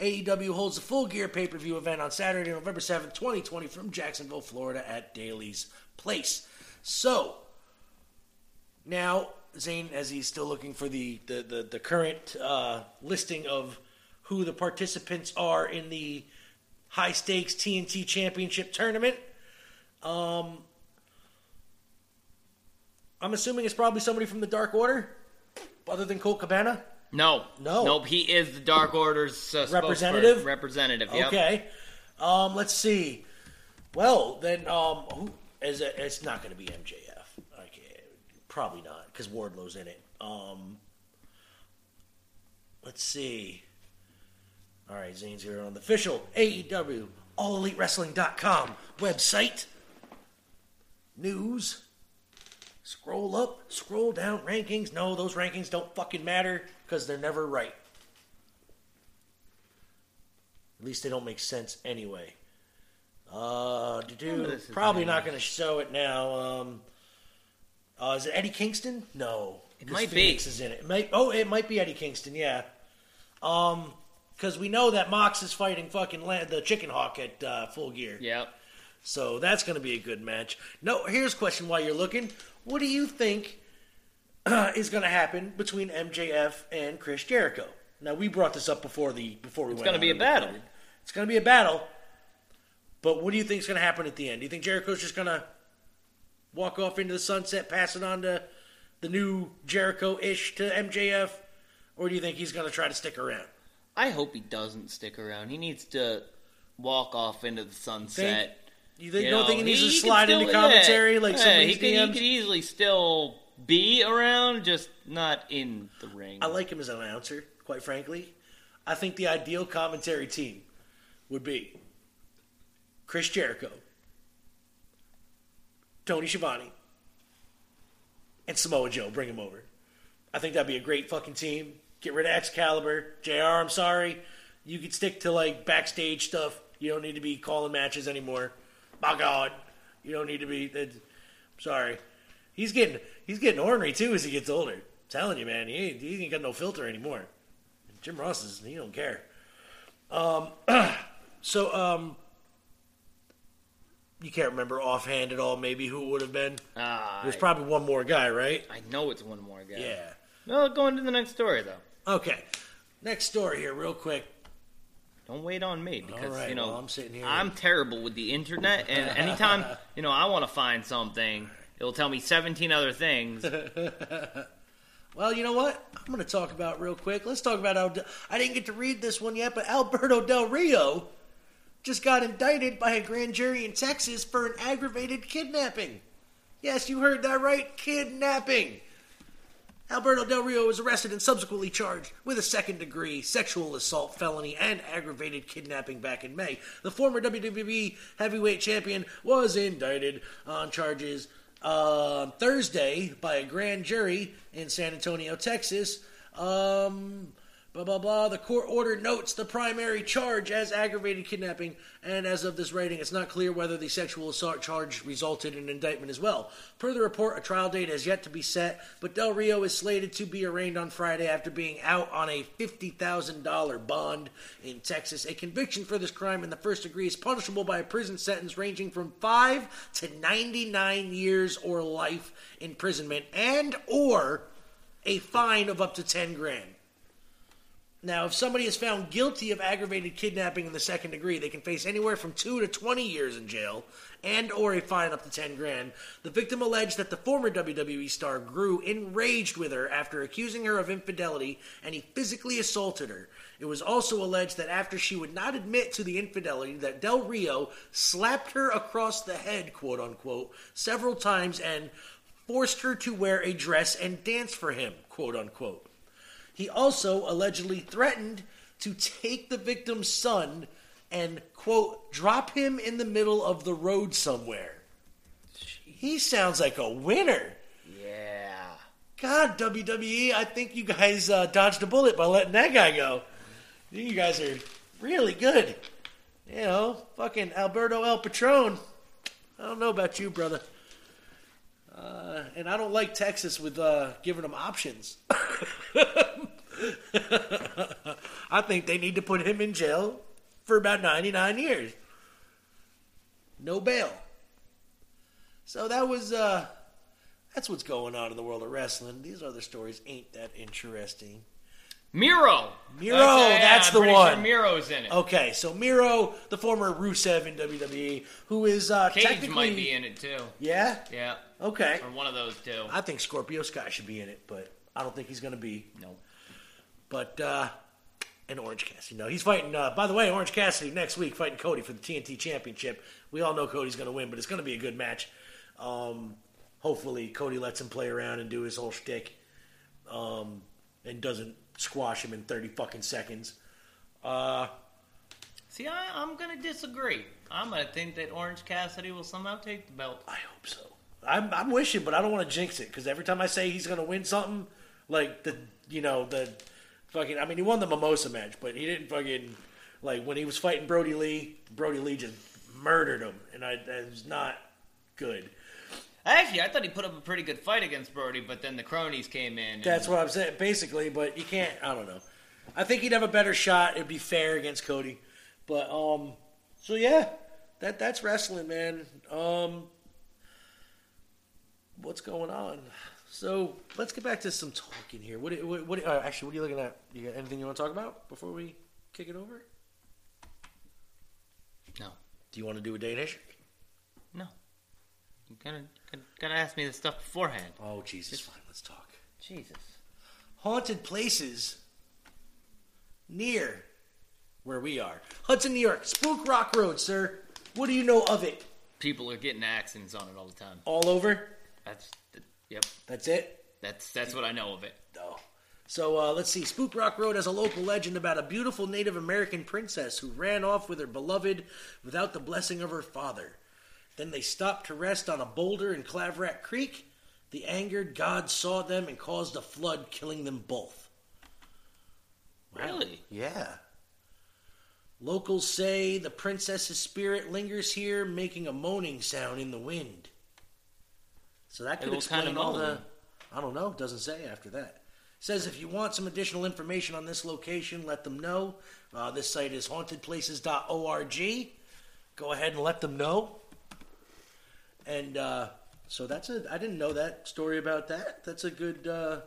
AEW holds a full gear pay per view event on Saturday, November 7th, 2020, from Jacksonville, Florida, at Daily's Place. So, now, Zane, as he's still looking for the, the, the, the current uh, listing of who the participants are in the high stakes TNT Championship tournament, um, I'm assuming it's probably somebody from the Dark Order, other than Colt Cabana. no, No. nope. He is the Dark Order's uh, Representative? Representative. Yep. Okay. Um, let's see. Well, then, um, who It's not going to be MJF. Okay, probably not because Wardlow's in it. Um, let's see. All right, Zane's here on the official AEW AllEliteWrestling.com website. News. Scroll up, scroll down, rankings. No, those rankings don't fucking matter because they're never right. At least they don't make sense anyway. Uh, do probably not going to show it now. Um, uh, is it Eddie Kingston? No, It might be. Is in it. it might, oh, it might be Eddie Kingston. Yeah. Um, because we know that Mox is fighting fucking La- the Chicken Hawk at uh, Full Gear. Yep. So that's going to be a good match. No, here's a question while you're looking. What do you think uh, [clears throat] is going to happen between MJF and Chris Jericho? Now we brought this up before the before we It's went. gonna be a battle. It's going to be a battle. But what do you think is going to happen at the end? Do you think Jericho's just going to walk off into the sunset, pass it on to the new Jericho-ish to MJF, or do you think he's going to try to stick around? I hope he doesn't stick around. He needs to walk off into the sunset. You, think, You don't know, think he needs to slide still- into yeah, commentary like some yeah, he could, he could easily still be around, just not in the ring. I like him as an announcer, quite frankly. I think the ideal commentary team would be Chris Jericho, Tony Schiavone, and Samoa Joe. Bring him over. I think that'd be a great fucking team. Get rid of Excalibur. JR, I'm sorry. You could stick to like backstage stuff. You don't need to be calling matches anymore. My God. You don't need to be. I'm sorry. He's getting he's getting ornery too as he gets older. I'm telling you, man, he ain't, he ain't got no filter anymore. Jim Ross is he don't care. Um, [clears throat] so um, you can't remember offhand at all, maybe who it would have been. Ah, There's probably one more guy, right? I know it's one more guy. Yeah. No, go into the next story though. Okay. Next story here, real quick. Don't wait on me because right, you know well, I'm sitting here. I'm terrible with the internet, and anytime [laughs] you know I want to find something, it'll tell me 17 other things. [laughs] Well, you know what? I'm going to talk about real quick. Let's talk about how I didn't get to read this one yet, but Alberto Del Rio just got indicted by a grand jury in Texas for an aggravated kidnapping. Yes, you heard that right. Kidnapping. Alberto Del Rio was arrested and subsequently charged with a second degree sexual assault felony and aggravated kidnapping back in May. The former WWE heavyweight champion was indicted on charges on Thursday by a grand jury in San Antonio, Texas. Um, blah blah blah. The court order notes the primary charge as aggravated kidnapping, and as of this writing, it's not clear whether the sexual assault charge resulted in indictment as well. Per the report, a trial date has yet to be set, but Del Rio is slated to be arraigned on Friday after being out on a fifty thousand dollar bond in Texas. A conviction for this crime in the first degree is punishable by a prison sentence ranging from five to ninety nine years or life imprisonment, and or a fine of up to ten grand. Now, if somebody is found guilty of aggravated kidnapping in the second degree, they can face anywhere from 2 to 20 years in jail and or a fine up to 10 grand. The victim alleged that the former WWE star grew enraged with her after accusing her of infidelity and he physically assaulted her. It was also alleged that after she would not admit to the infidelity that Del Rio slapped her across the head, quote unquote, several times and forced her to wear a dress and dance for him, quote unquote. He also allegedly threatened to take the victim's son and, quote, drop him in the middle of the road somewhere. He sounds like a winner. yeah. God, WWE, I think you guys uh, dodged a bullet by letting that guy go. You guys are really good. You know, fucking Alberto El Patron. I don't know about you, brother. Uh, and I don't like Texas with uh, giving them options. [laughs] I think they need to put him in jail for about 99 years. No bail. So that was uh that's what's going on in the world of wrestling. These other stories ain't that interesting. Miro. Miro, yeah, that's the one. Sure Miro's in it. Okay, so Miro, the former Rusev in WWE, who is uh Cage technically might be in it too. Yeah? Yeah. Okay. Or one of those two. I think Scorpio Sky should be in it, but I don't think he's going to be. no. But uh and Orange Cassidy. No, he's fighting. Uh, by the way, Orange Cassidy next week fighting Cody for the TNT Championship. We all know Cody's going to win, but it's going to be a good match. Um, hopefully, Cody lets him play around and do his whole shtick, um, and doesn't squash him in thirty fucking seconds. Uh, See, I, I'm gonna disagree. I'm gonna think that Orange Cassidy will somehow take the belt. I hope so. I'm, I'm wishing, but I don't want to jinx it because every time I say he's going to win something, like the you know the fucking. I mean, he won the Mimosa match, but he didn't fucking like when he was fighting Brodie Lee. Brodie Lee just murdered him, and I that was not good. Actually, I thought he put up a pretty good fight against Brodie, but then the cronies came in. and- That's what I'm saying, basically. But you can't. I don't know. I think he'd have a better shot. It'd be fair against Cody, but um. So yeah, that that's wrestling, man. Um. What's going on? So let's get back to some talking here. What? What? what uh, actually, what are you looking at? You got anything you want to talk about before we kick it over? No, Do you want to do a day in history? no. You gotta, gotta, ask me this stuff beforehand. Oh, Jesus, It's, fine. Let's talk. Jesus. Haunted places near where we are. Hudson, New York. Spook Rock Road, sir. What do you know of it? People are getting accidents on it all the time. All over? That's, the, yep. That's it? That's that's what I know of it. No. So uh, let's see. Spook Rock Road has a local legend about a beautiful Native American princess who ran off with her beloved without the blessing of her father. Then they stopped to rest on a boulder in Claverack Creek. The angered god saw them and caused a flood, killing them both. Really? Yeah. Locals say the princess's spirit lingers here, making a moaning sound in the wind. So that could explain kind of all the. I don't know. Doesn't say after that. Says if you want some additional information on this location, let them know. Uh, this site is hauntedplaces.org. Go ahead and let them know. And uh, so that's a. I didn't know that story about that. That's a good. Uh,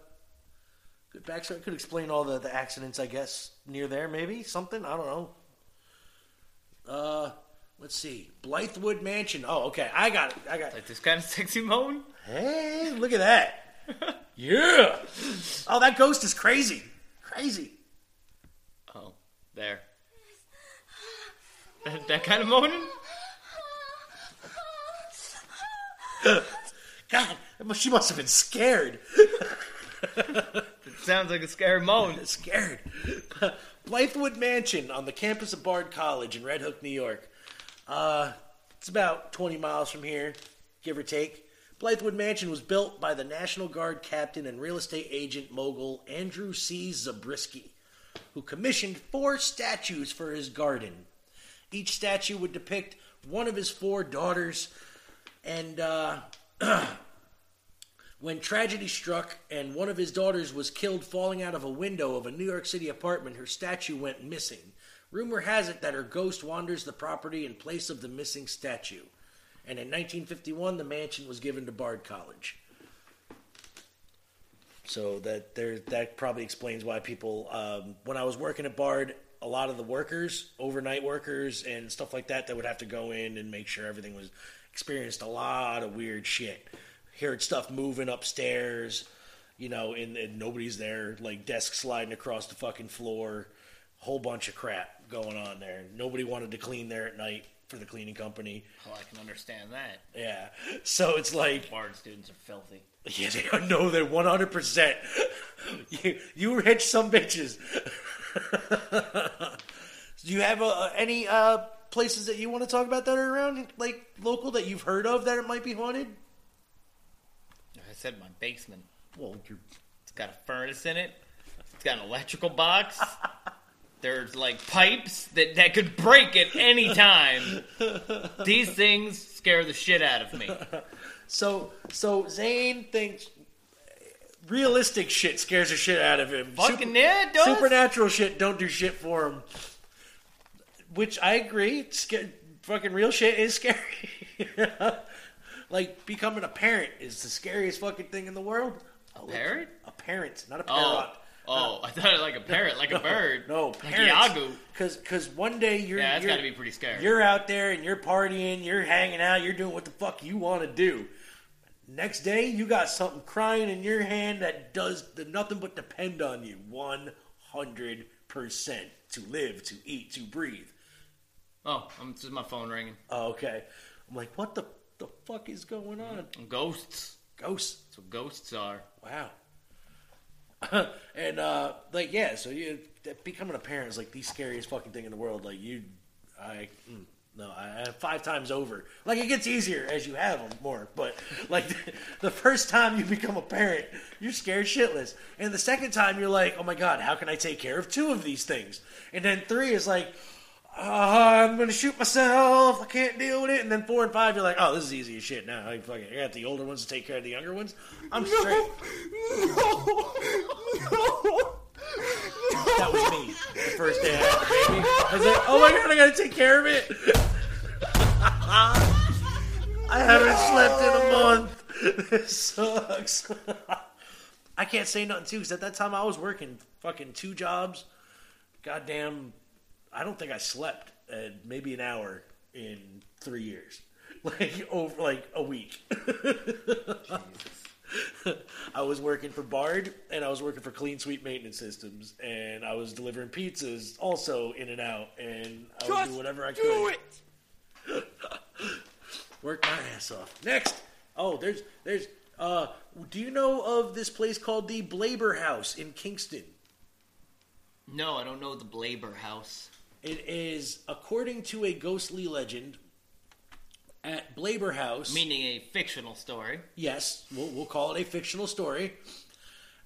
good backstory. Could explain all the, the accidents, I guess, near there. Maybe something. I don't know. Uh, let's see. Blythewood Mansion. Oh, okay. I got it. I got it. Like this kind of [laughs] sexy moan? Hey, look at that. [laughs] yeah. Oh, that ghost is crazy. Crazy. Oh, there. That, that kind of moaning? God, she must have been scared. It sounds like a scary moan. [laughs] scared. Blythewood Mansion on the campus of Bard College in Red Hook, New York. Uh, it's about 20 miles from here, give or take. Blythewood Mansion was built by the National Guard captain and real estate agent mogul Andrew C. Zabriskie, who commissioned four statues for his garden. Each statue would depict one of his four daughters, and uh, [clears throat] when tragedy struck and one of his daughters was killed falling out of a window of a New York City apartment, her statue went missing. Rumor has it that her ghost wanders the property in place of the missing statue. And in 1951, the mansion was given to Bard College. So that there, that probably explains why people. Um, when I was working at Bard, a lot of the workers, overnight workers, and stuff like that, that would have to go in and make sure everything was experienced a lot of weird shit. Heard stuff moving upstairs, you know, and, and nobody's there. Like desks sliding across the fucking floor, whole bunch of crap going on there. Nobody wanted to clean there at night for the cleaning company. Oh, I can understand that. Yeah, so it's like Bard students are filthy. yeah, they know they're one hundred percent. You you rich some bitches. [laughs] Do you have uh, any uh, places that you want to talk about that are around, like local that you've heard of that it might be haunted? I said my basement. Well, you're It's got a furnace in it. It's got an electrical box. [laughs] There's like pipes that, that could break at any time. These things scare the shit out of me. [laughs] so so. Zane thinks realistic shit scares the shit out of him. Fucking Super- yeah, it does. Supernatural shit don't do shit for him. Which I agree. Sca- fucking real shit is scary. [laughs] like becoming a parent is the scariest fucking thing in the world. A parrot? A parent, not a Oh, parrot. oh, I thought it like a [laughs] parrot, like a bird. No, like parents. Yagu. Because because one day you're Yeah, that's got to be pretty scary. you're out there and you're partying, you're hanging out, you're doing what the fuck you want to do. Next day, you got something crying in your hand that does nothing but depend on you, one hundred percent to live, to eat, to breathe. Oh, I'm, this is my phone ringing. Oh, okay, I'm like, what the the fuck is going on? Ghosts. Ghosts. That's what ghosts are. Wow. [laughs] and uh like yeah, so you becoming a parent is like the scariest fucking thing in the world. Like you, I mm, no, I, I five times over. Like it gets easier as you have them more, but [laughs] like [laughs] the first time you become a parent, you're scared shitless, and the second time you're like, oh my god, how can I take care of two of these things? And then three is like. Uh, I'm gonna shoot myself. I can't deal with it. And then four and five, you're like, oh, this is easy as shit. Now I fucking I got the older ones to take care of the younger ones. I'm straight. No, no. That was me. The first day I had the baby. I was like, oh my god, I gotta take care of it. I haven't slept in a month. This sucks. I can't say nothing too, because at that time I was working fucking two jobs. Goddamn, I don't think I slept uh, maybe an hour in three years. [laughs] Like over like a week. [laughs] I was working for Bard and I was working for Clean Sweep Maintenance Systems and I was delivering pizzas also in and out and I would do whatever I could. [laughs] Work my ass off. Next. Oh, there's there's Uh, do you know of this place called the Blaber House in Kingston? No, I don't know the Blaber House. It is, according to a ghostly legend, at Blaber House. Meaning a fictional story. Yes, we'll, we'll call it a fictional story.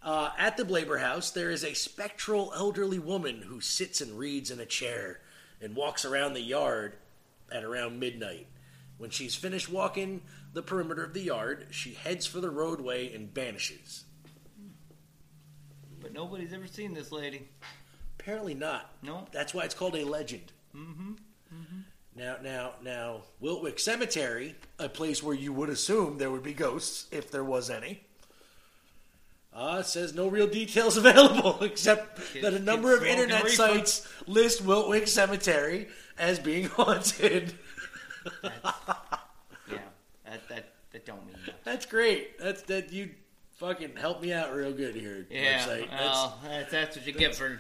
Uh, at the Blaber House, there is a spectral elderly woman who sits and reads in a chair and walks around the yard at around midnight. When she's finished walking the perimeter of the yard, she heads for the roadway and vanishes. But nobody's ever seen this lady. Apparently not. No. That's why it's called a legend. Mm-hmm. Now, now, now, Wiltwyck Cemetery, a place where you would assume there would be ghosts if there was any. Uh, says no real details [laughs] available except Kids- that a number of internet sites list Wiltwyck Cemetery as being [laughs] haunted. Yeah, that that that don't mean much. That's great. That's that you fucking help me out real good here. Yeah, website. That's- well, that's, that's what you get for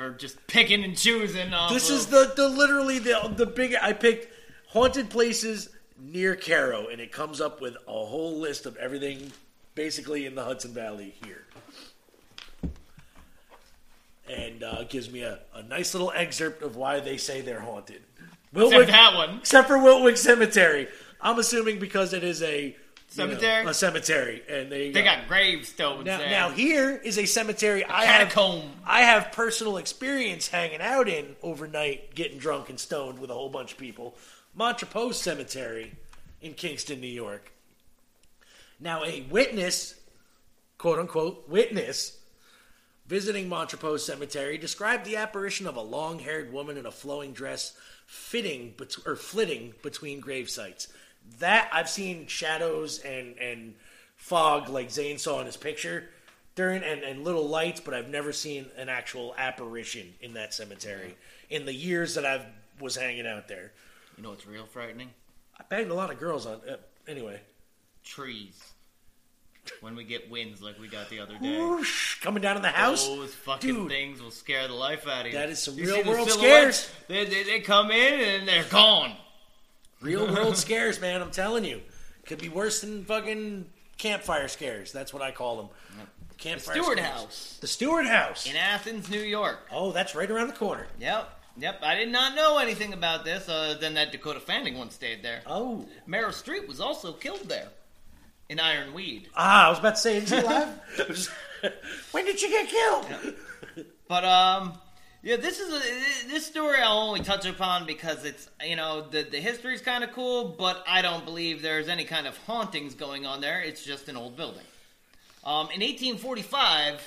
for just picking and choosing. Off This of- is the, the literally the the big. I picked haunted places near Cairo, and it comes up with a whole list of everything, basically in the Hudson Valley here, and uh, gives me a, a nice little excerpt of why they say they're haunted. except that one. except for Wiltwyck Cemetery. I'm assuming because it is a you know, Cemetery? a cemetery, and they They got gravestones now, there. now here is a cemetery I have catacomb. I have personal experience hanging out in overnight, getting drunk and stoned with a whole bunch of people. Montrepose Cemetery in Kingston, New York. Now, a witness, quote unquote, witness, visiting Montrepose Cemetery described the apparition of a long-haired woman in a flowing dress, fitting bet- or flitting between grave sites. That I've seen shadows and and fog like Zane saw in his picture during and, and little lights, but I've never seen an actual apparition in that cemetery in the years that I've was hanging out there. You know what's real frightening? I banged a lot of girls on. Uh, anyway, Trees. When we get winds like we got the other day. whoosh, coming down in the house. Those fucking Dude. things will scare the life out of you. That is some You real the world silhouettes? scares. They, they, they come in and they're gone. Real [laughs] world scares, man. I'm telling you, could be worse than fucking campfire scares. That's what I call them. The Campfire Stewart scares. House The Stewart House. in Athens, New York. Oh, that's right around the corner. Yep. Yep, I did not know anything about this other than that Dakota Fanning once stayed there. Oh, Meryl Streep was also killed there in Ironweed. ah, I was about to say, is he alive? [laughs] when did you get killed? But um, yeah, this is a, this story I'll only touch upon because it's you know the the history's kind of cool, but I don't believe there's any kind of hauntings going on there. It's just an old building. Um, in 1845,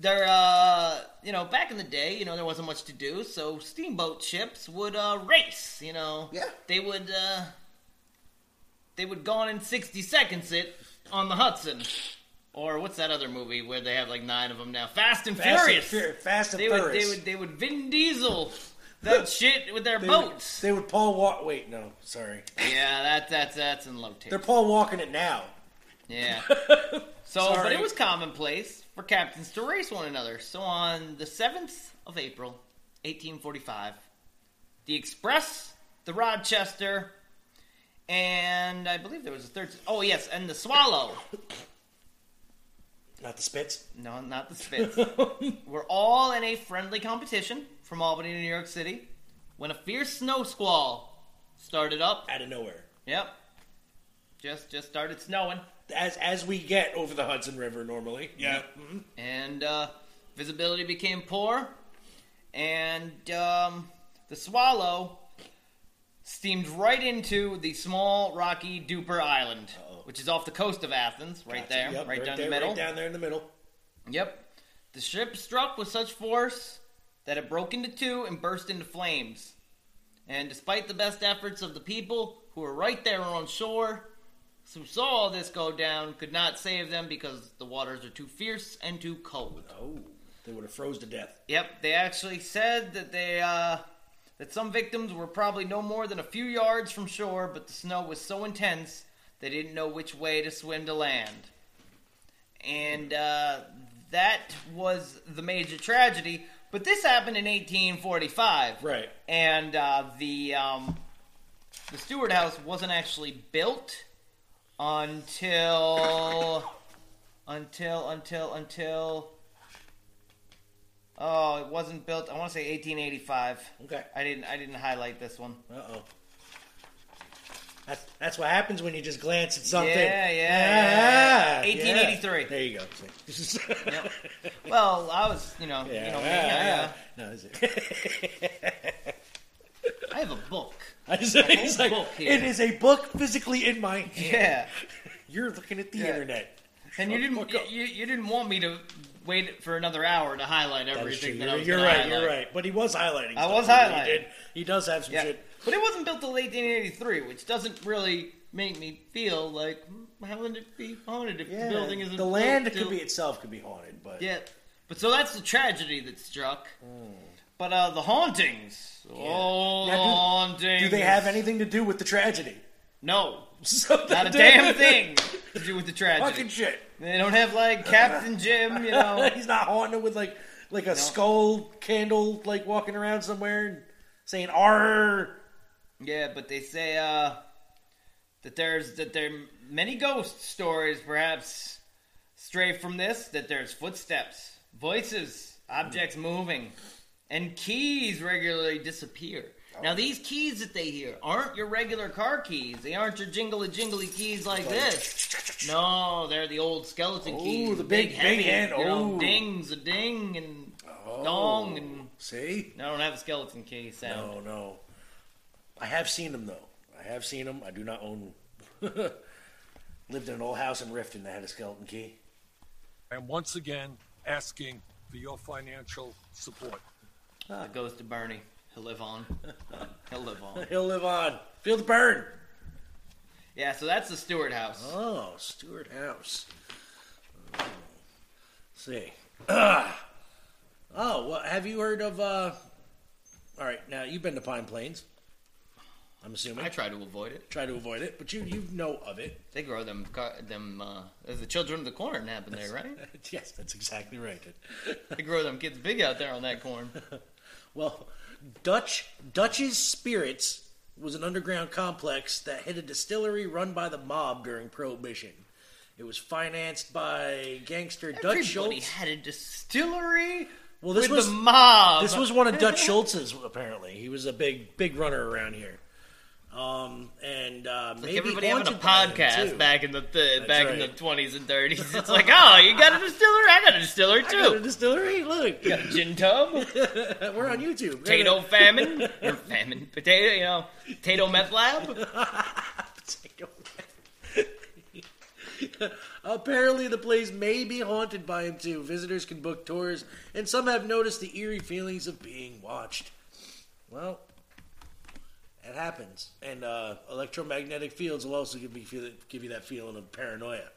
there uh, you know back in the day, you know there wasn't much to do, so steamboat ships would uh, race. You know, Yeah. they would uh, they would gone in 60 seconds it on the Hudson. Or what's that other movie where they have like nine of them now? Fast and Fast Furious. and, Fur- Fast and They would, Furious. they would, they would Vin Diesel [laughs] that shit with their They would- boats. They would Paul walk. Wait, no, sorry. yeah, that, that's that's in low They're. Paul walking it now. Yeah. [laughs] So, but it was commonplace for captains to race one another. So on the seventh of April, 1845, the Express, the Rochester, and I believe there was a third. Oh yes, and the Swallow. Not the Spits. No, not the Spitz. [laughs] We're all in a friendly competition from Albany to New York City when a fierce snow squall started up. Out of nowhere. Yep. Just just started snowing As as we get over the Hudson River normally. Yeah. Mhm. and uh, visibility became poor and um, the Swallow steamed right into the small rocky Duper Island, which is off the coast of Athens, right Gotcha. there, Yep, right, down there, the middle. Right down there in the middle. Yep. The ship struck with such force that it broke into two and burst into flames. And despite the best efforts of the people who were right there on shore, who saw all this go down, could not save them because the waters are too fierce and too cold. Oh, they would have froze to death. Yep, they actually said that they uh, that some victims were probably no more than a few yards from shore, but the snow was so intense they didn't know which way to swim to land. And uh, that was the major tragedy. But this happened in 1845, Right. and uh, the um, the Stewart House wasn't actually built until until until until oh it wasn't built i want to say 1885 Okay. i didn't i didn't highlight this one Uh oh. That's that's what happens when you just glance at something. Yeah, Ah, yeah, yeah. 1883. There you go. [laughs] Yep. well i was you know Yeah. you know me uh, No, is it? [laughs] I have a book I just, it's like, book here. it is a book physically in my hand. yeah You're looking at the Yeah. internet. and you didn't you, you didn't want me to wait for another hour to highlight That everything that, You're, I was you're right. highlight. You're right. But he was highlighting. I was highlighting. He, did. he does have some Yeah, shit. But it wasn't built till 1883, which doesn't really make me feel like hmm, how would it be haunted if the building isn't the built land till- could be itself could be haunted, but Yeah, but so that's the tragedy that struck. But uh, the hauntings, oh, Now, do- hauntings. do they have anything to do with the tragedy? No, [laughs] So not a damn thing to do with the tragedy. Fucking shit. They don't have like Captain [laughs] Jim, you know. [laughs] He's not haunting it with like like a skull candle, like walking around somewhere and saying "R." Yeah, but they say uh, that there's that there are many ghost stories, perhaps stray from this. That there's footsteps, voices, objects moving, and keys regularly disappear. Now these keys that they hear aren't your regular car keys. They aren't your jingly jingly keys like this. No, they're the old skeleton Oh, keys. the big- heavy, big hand. You know, Oh. dings, a ding, and dong, and See? I don't have a skeleton key sound. No, no. I have seen them though. I have seen them. I do not own. [laughs] Lived in an old house in Rifton that had a skeleton key. And once again, asking for your financial support. It goes to Bernie. He'll live on. [laughs] He'll live on. He'll live on. Feel the burn. Yeah, so that's the Stewart house. Oh, Stewart House. Oh. See. Ah. [clears throat] Oh, well, have you heard of? uh All right, now you've been to Pine Plains. I'm assuming. I try to avoid it. Try to avoid it, but you you know of it. They grow them, them. Uh, the children of the corn happen there, right? [laughs] yes, that's exactly right. They grow them kids big out there on that corn. [laughs] Well, Dutch Dutch's Spirits was an underground complex that had a distillery run by the mob during Prohibition. It was financed by gangster Dutch Everybody Schultz. had a distillery. Well, this was the mob. This was one of Dutch [laughs] Schultz's. Apparently, he was a big big runner around here. Um, and uh, Like maybe everybody having a haunted by him, podcast back in the th- back in the twenties and thirties. [laughs] It's like, oh, you got a distillery? I got a distillery I got a too. distillery. Look, You got a gin tub, [laughs] we're on YouTube. potato [laughs] famine, or famine, potato, you know, potato meth lab. Potato. Apparently, the place may be haunted by him too. Visitors can book tours, and some have noticed the eerie feelings of being watched. Well, it happens, and uh, electromagnetic fields will also give, me feel, give you that feeling of paranoia.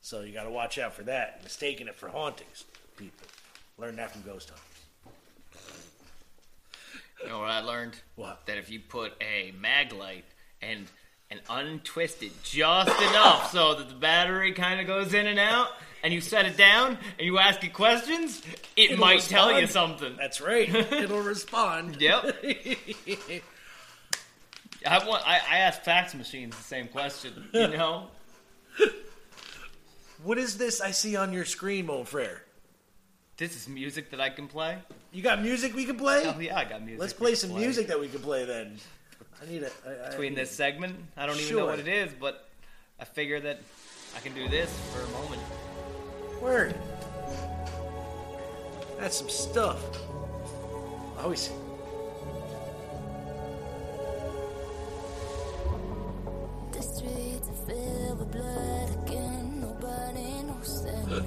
So you got to watch out for that. Mistaking it for hauntings, people. Learn that from Ghost Hunters. You know what I learned? What? That if you put a mag light and and untwist it just enough so that the battery kind of goes in and out, and you set it down and you ask it questions, it It'll might tell you something. That's right. [laughs] It'll respond. Yep. [laughs] I want. I, I ask fax machines the same question. You [laughs] know. What is this I see on your screen, mon frere? This is music that I can play. You got music we can play? Oh yeah, I got music. Let's play some music that we can play then. I need a I, I between this segment. I don't even know what it is, but I figure that I can do this for a moment. word. That's some stuff. I Always. Streets are filled with blood again. Nobody knows their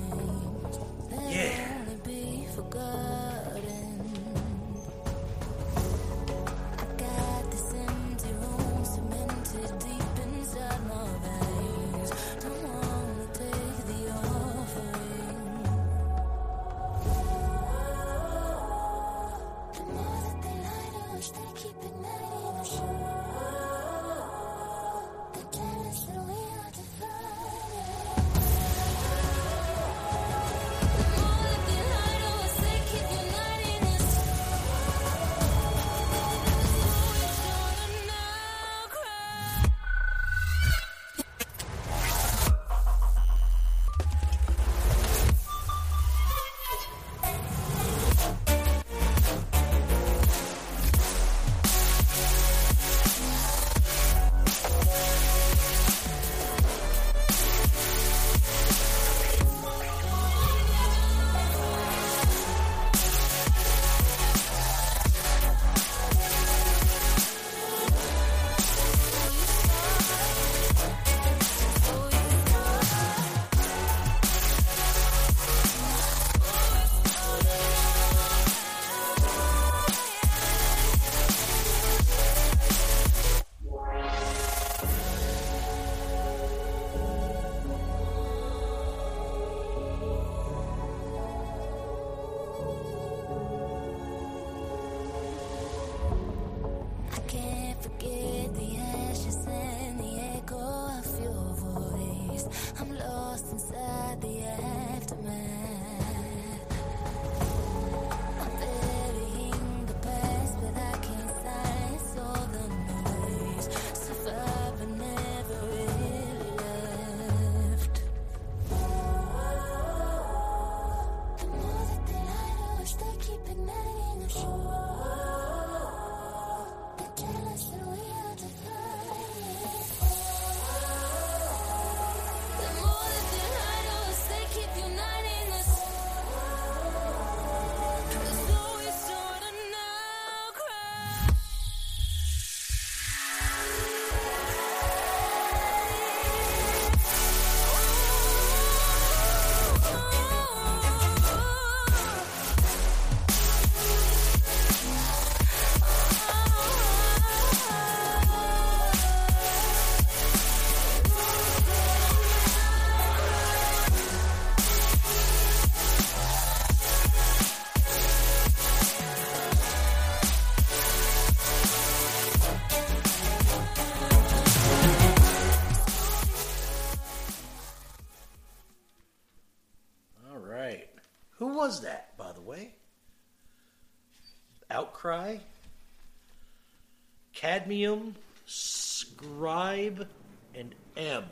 Cadmium, Scribe, and M.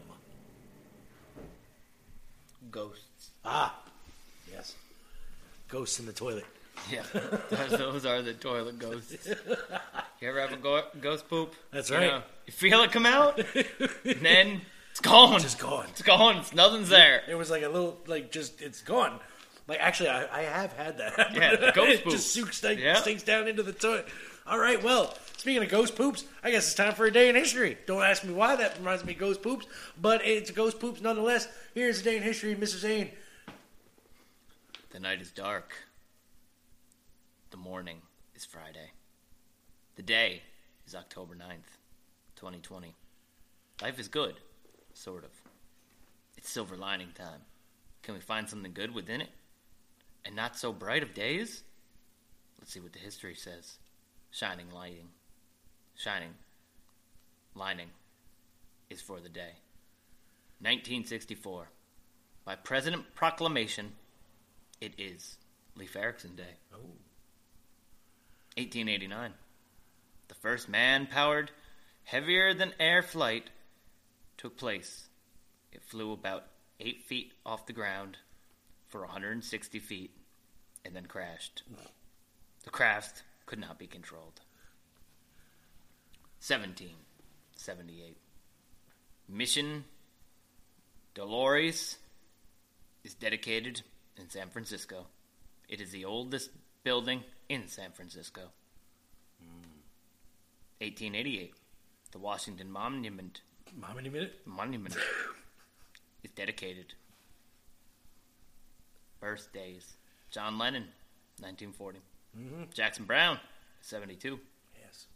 Ghosts. Ah, yes. Ghosts in the toilet. Yeah, [laughs] those, are the toilet ghosts. [laughs] You ever have a go- ghost poop? That's You right. know, you feel it come out, [laughs] and then it's gone. Just gone. It's gone. It's, nothing's there. It was like a little, like just it's gone. Like actually, I, I have had that. Yeah, ghost it poop. just sinks, like, Yeah. sinks down into the toilet. All right, well, speaking of ghost poops, I guess it's time for a day in history. Don't ask me why that reminds me of ghost poops, but it's ghost poops nonetheless. Here's a day in history, Mr. Zane. The night is dark. The morning is Friday. The day is October 9th, 2020. Life is good, sort of. It's silver lining time. Can we find something good within it? And not so bright of days? Let's see what the history says. Shining lighting. Shining. Lining is for the day. 1964. By President Proclamation, it is Leif Erikson Day. Oh. 1889. The first man powered, heavier than air flight took place. It flew about 8 feet off the ground for 160 feet and then crashed. The craft could not be controlled. 1778. Mission Dolores is dedicated in San Francisco. It is the oldest building in San Francisco. 1888. The Washington Monument minutes? Monument [laughs] is dedicated. Birthdays. John Lennon, 1940. Mm-hmm. Jackson Browne, 72. Yes.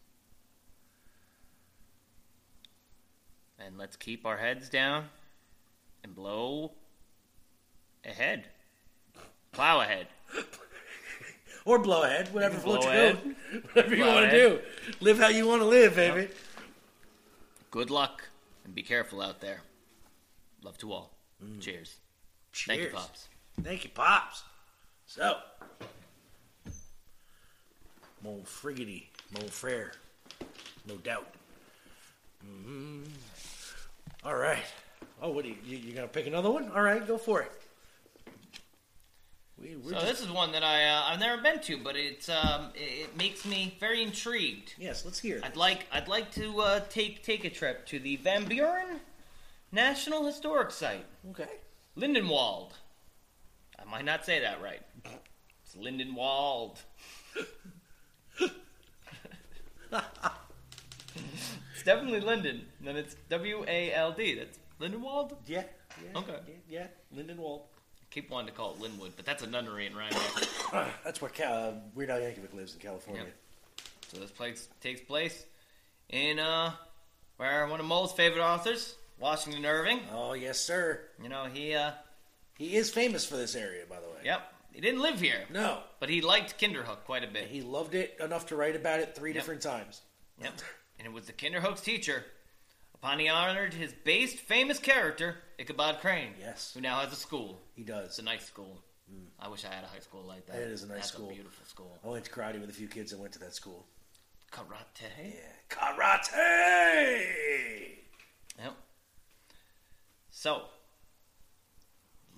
And let's keep our heads down and blow ahead. Plow ahead. [laughs] Or blow ahead, whatever You floats blow your boat. [laughs] Whatever you want to do. Live how you want to live, baby. Good luck and be careful out there. Love to all. Cheers. Cheers. Thank you, Pops. Thank you, Pops. So, mon friggity, mon frere, no doubt. hmm All right. Oh, what do you, you, you gonna pick another one? All right, go for it. We, we're So just- this is one that I uh, I've never been to, but it's um it, it makes me very intrigued. yes, let's hear it. I'd like I'd like to uh, take take a trip to the Van Buren National Historic Site, Okay. Lindenwald. I might not say that right. It's Lindenwald. [laughs] [laughs] it's definitely Linden. Then it's W A L D. That's Lindenwald. Yeah. yeah Okay. Yeah, yeah. Lindenwald. Keep wanting to call it Linwood, but that's a nunnery in Rhinebeck. [coughs] That's where Cal- uh, Weird Al Yankovic lives in California. Yep. So this place takes place in uh where one of Mole's favorite authors, Washington Irving. Oh yes, sir. You know, he uh He is famous for this area, by the way. yep, he didn't live here, No, but he liked Kinderhook quite a bit. he loved it enough to write about it three Yep. different times. Yep. And it was the Kinderhook's teacher, upon he honored his based famous character, Ichabod Crane. Yes. Who now has a school. He does. It's a nice school. Hmm. I wish I had a high school like that. It is a nice That's school. a beautiful school. I went to karate with a few kids that went to that school. Karate. Yeah, karate. Yep. So,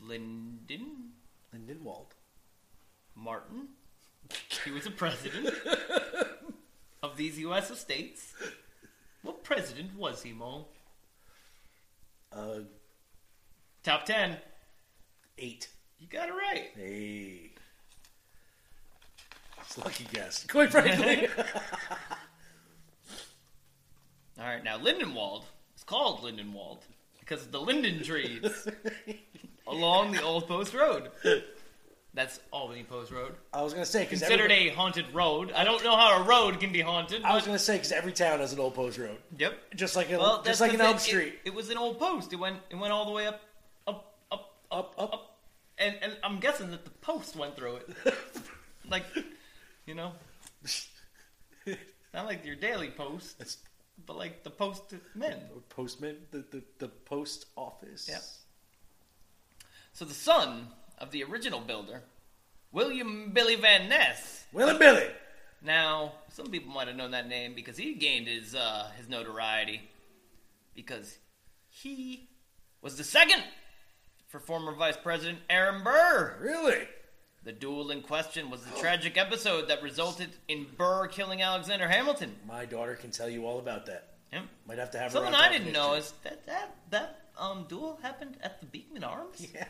Linden? Lindenwald. Martin, he was a president of these U.S. estates. What president was he, Mo? Uh, Top ten. eight. You got it right. Hey. It's a lucky guess. Quite frankly. [laughs] All right, now Lindenwald is called Lindenwald because of the linden trees [laughs] along the Old Post Road. That's Albany Post Road. I was gonna say because Considered a haunted road. I don't know how a road can be haunted. I was gonna say because every town has an old post road, Yep. just like in, Well, that's just like the in Elm thing. Street. It, it was an old post. It went it went all the way up, up, up, up, up, up, and and I'm guessing that the post went through it. [laughs] like, you know, not like your daily post, It's but like the post men. postman, the, the the post office. Yep. So the son of the original builder, William Billy Van Ness. William Billy. Now, some people might have known that name because he gained his uh, his notoriety because he was the second for former Vice President Aaron Burr. Really? The duel in question was the tragic episode that resulted in Burr killing Alexander Hamilton. My daughter can tell you all about that. Yep. Might have to have Something. I didn't know is that that that um, duel happened at the Beekman Arms. Yeah.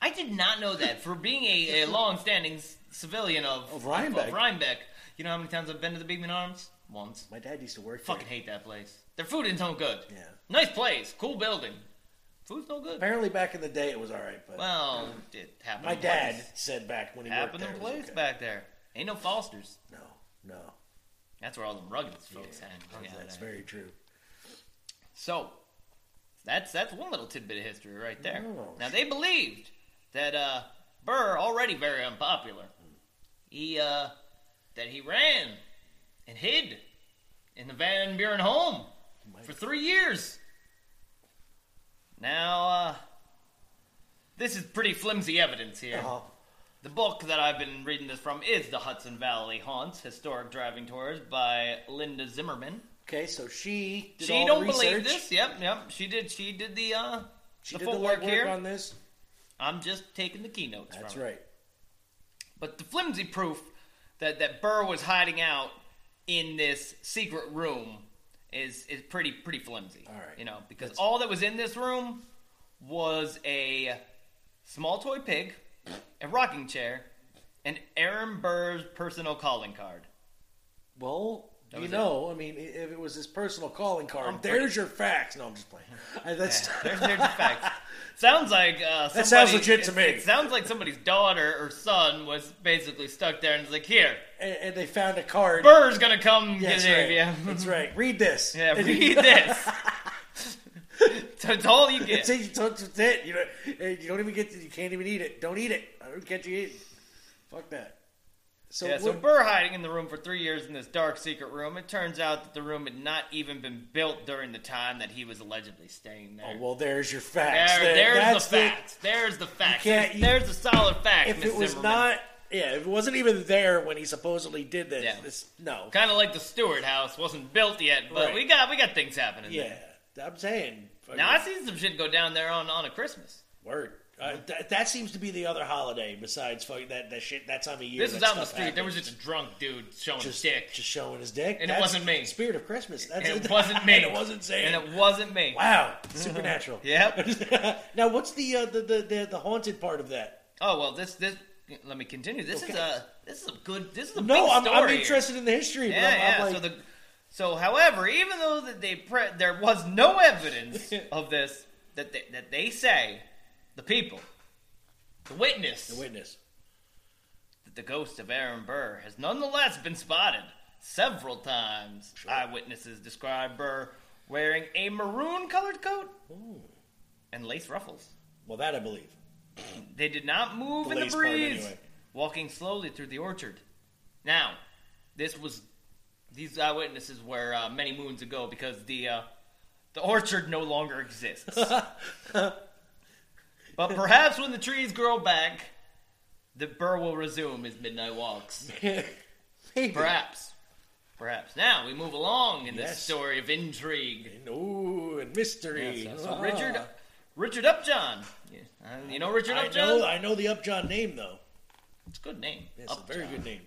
I did not know that. For being a, a [laughs] long-standing civilian of, Of Rhinebeck. of Rhinebeck, you know how many times I've been to the Beekman Arms? Once. My dad used to work Fucking there. hate that place. Their food isn't no good. Yeah. Nice place, cool building. Food's no good. Apparently, back in the day, it was all right, but Well, it happened. my dad place. said back when he happened worked there. place okay. back there. Ain't no Fosters. No, no. That's where all them rugged folks hang. That's, Yeah, that's there. very true. So that's that's one little tidbit of history right there. Now they believed that uh, Burr, already very unpopular, he uh, that he ran and hid in the Van Buren home for three years. Now, uh, this is pretty flimsy evidence here. Uh-huh. The book that I've been reading this from is The Hudson Valley Haunts Historic Driving Tours by Linda Zimmerman. Okay, so she did She all don't the believe this. Yep, yep. She did. She did the uh, She the did the footwork legwork here. on this. I'm just taking the keynotes. That's from it. right. But the flimsy proof that that Burr was hiding out in this secret room is is pretty pretty flimsy. All right. you know, because That's- all that was in this room was a small toy pig, a rocking chair, and Aaron Burr's personal calling card. Well, you was know, I mean, if it was his personal calling card, I'm there's pretty- your facts. No, I'm just playing. [laughs] That's [laughs] There's, there's the fact. Sounds like uh, That sounds legit to me. It sounds like somebody's daughter or son was basically stuck there and was like, "Here, and, and they found a card. Burr's gonna come Yeah, get right. you." That's [laughs] right. Read this. Yeah, And read you- [laughs] this. [laughs] That's all you get. That's it. You don't, you don't even get. You can't even eat it. Don't eat it. I don't get you eating. Fuck that. So, Yeah, so Burr hiding in the room for three years in this dark secret room. It turns out that the room had not even been built during the time that he was allegedly staying there. oh, well, there's your facts. there, There- there's the facts. There's the facts. can't- you- there's the solid fact. If Miss it was Zimmerman. not, yeah, if it wasn't even there when he supposedly did this, Yeah. this no. kind of like the Stewart house wasn't built yet, but Right. we got we got things happening. Yeah, there. I'm saying. Now I seen some shit go down there on on a Christmas. Word. Uh, that, that seems to be the other holiday besides fuck, that that shit. That time of year. This was that out in the street. There was happens. just a drunk dude showing just his dick, just showing his dick, And it wasn't me. Spirit of Christmas. That's and it wasn't [laughs] me. and it wasn't saying. and it wasn't me. wow, supernatural. Yep. [laughs] now, what's the, uh, the, the the the haunted part of that? Oh well, this this. Let me continue. This is a this is a good. This is a No, big I'm. I'm interested in the history. Yeah, I'm, yeah. I'm like, so the so, however, even though that they pre- there was no evidence [laughs] of this that they, that they say the people, the witness, the witness. that the ghost of Aaron Burr has nonetheless been spotted several times. Eyewitnesses describe Burr wearing a maroon-colored coat and lace ruffles. Well, that I believe. They did not move The in the lace part, breeze, anyway. walking slowly through the orchard. Now, this was these eyewitnesses were uh, many moons ago because the uh, the orchard no longer exists. [laughs] but perhaps when the trees grow back, the Burr will resume his midnight walks. [laughs] Maybe. Perhaps. Perhaps. Now we move along in this story of intrigue. Ooh, and mystery. So, so Ah. Richard Richard Upjohn. Yeah, uh, you know Richard I Upjohn? know, I know the Upjohn name though. It's a good name. It's a very good name.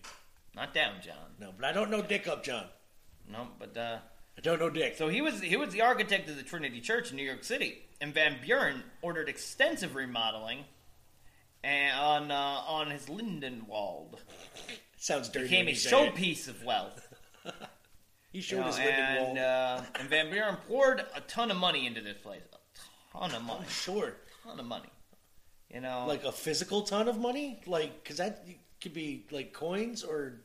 Not Down John. No, but I don't know Dick Upjohn. No, but uh, I don't know Dick. so he was he was the architect of the Trinity Church in New York City, and Van Buren ordered extensive remodeling and on uh, on his Lindenwald. Sounds dirty. Became a you showpiece of wealth. [laughs] He You showed know, his and wall. uh, and Van Buren poured a ton of money into this place. A ton of money. sure. A ton of money. You know, Like a physical ton of money? Like, because that could be like coins or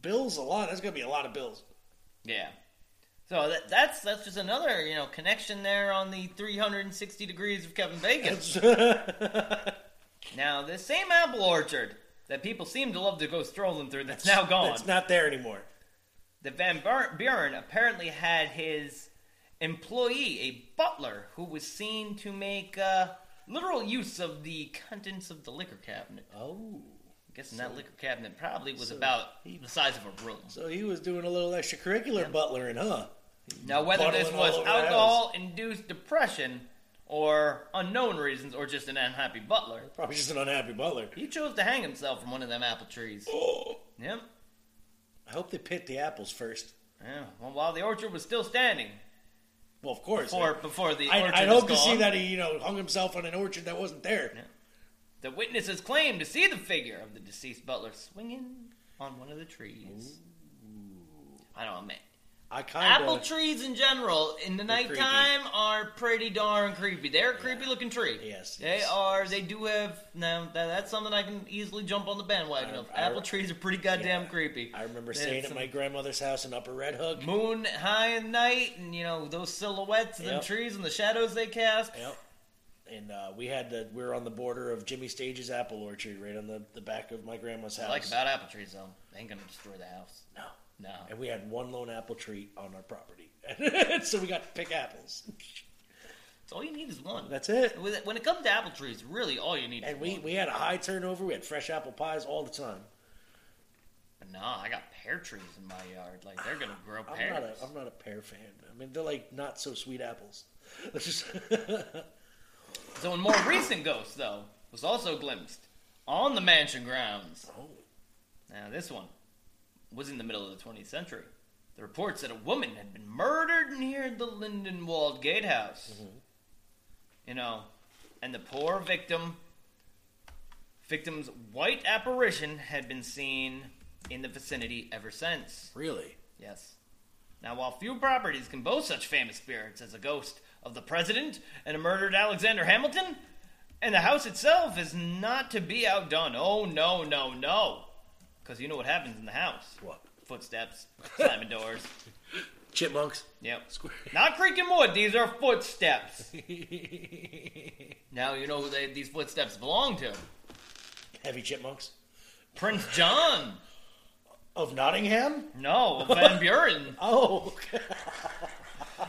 bills a lot. That's going to be a lot of bills. yeah. So that, that's that's just another you know connection there on the 360 degrees of Kevin Bacon. [laughs] now this same apple orchard that people seem to love to go strolling through that's now gone. It's not there anymore. the Van Buren apparently had his employee, a butler, who was seen to make uh, literal use of the contents of the liquor cabinet. Oh. I'm guessing that liquor cabinet probably was so about he- the size of a room. So he was doing a little extracurricular butlering, huh? Now, whether this was house. alcohol-induced depression or unknown reasons or just an unhappy butler, Probably just an unhappy butler. he chose to hang himself from one of them apple trees. Oh. [gasps] Yep. I hope they pit the apples first. Yeah. Well, while the orchard was still standing, Well, of course. before before the orchard I, I'd was hope to see gone, that he, you know, hung himself on an orchard that wasn't there. The witnesses claimed to see the figure of the deceased butler swinging on one of the trees. I don't know, man. I kind Apple trees in general in the nighttime are pretty darn creepy. They're a creepy looking tree. Yes, They yes, are. They do have. Now that, that's something I can easily jump on the bandwagon I- of. I- Apple trees are pretty goddamn Yeah. creepy. I remember There's staying at some my grandmother's house in Upper Red Hook. moon high at night, and you know those silhouettes of Yep. trees and the shadows they cast. Yep. And uh, we had the we were on the border of Jimmy Stage's apple orchard, right on the, the back of my grandma's house. I like about apple trees though, they ain't gonna destroy the house. no, No. and we had one lone apple tree on our property, [laughs] so we got to pick apples. So all you need is one. That's it. When it comes to apple trees, really all you need is And we, one. we had a high turnover. We had fresh apple pies all the time. But no, I got pear trees in my yard. Like they're gonna grow I'm pears. not a I'm not a pear fan. I mean, they're like not so sweet apples. Let's [laughs] just So, in more recent ghosts, though, was also glimpsed on the mansion grounds. oh, Now, this one was in the middle of the 20th century. The reports that a woman had been murdered near the Lindenwald Gatehouse. Mm-hmm. You know, and the poor victim, victim's white apparition had been seen in the vicinity ever since. really? Yes. Now, while few properties can boast such famous spirits as a ghost of the president and a murdered Alexander Hamilton, and the house itself is not to be outdone. Oh, no, no, no. Because you know what happens in the house What? footsteps, slamming doors. [laughs] Chipmunks? Yep. [laughs] Not creaking wood, these are footsteps. [laughs] now, you know who they, these footsteps belong to Heavy chipmunks? Prince John. Of Nottingham? No, Van Buren. Oh, okay.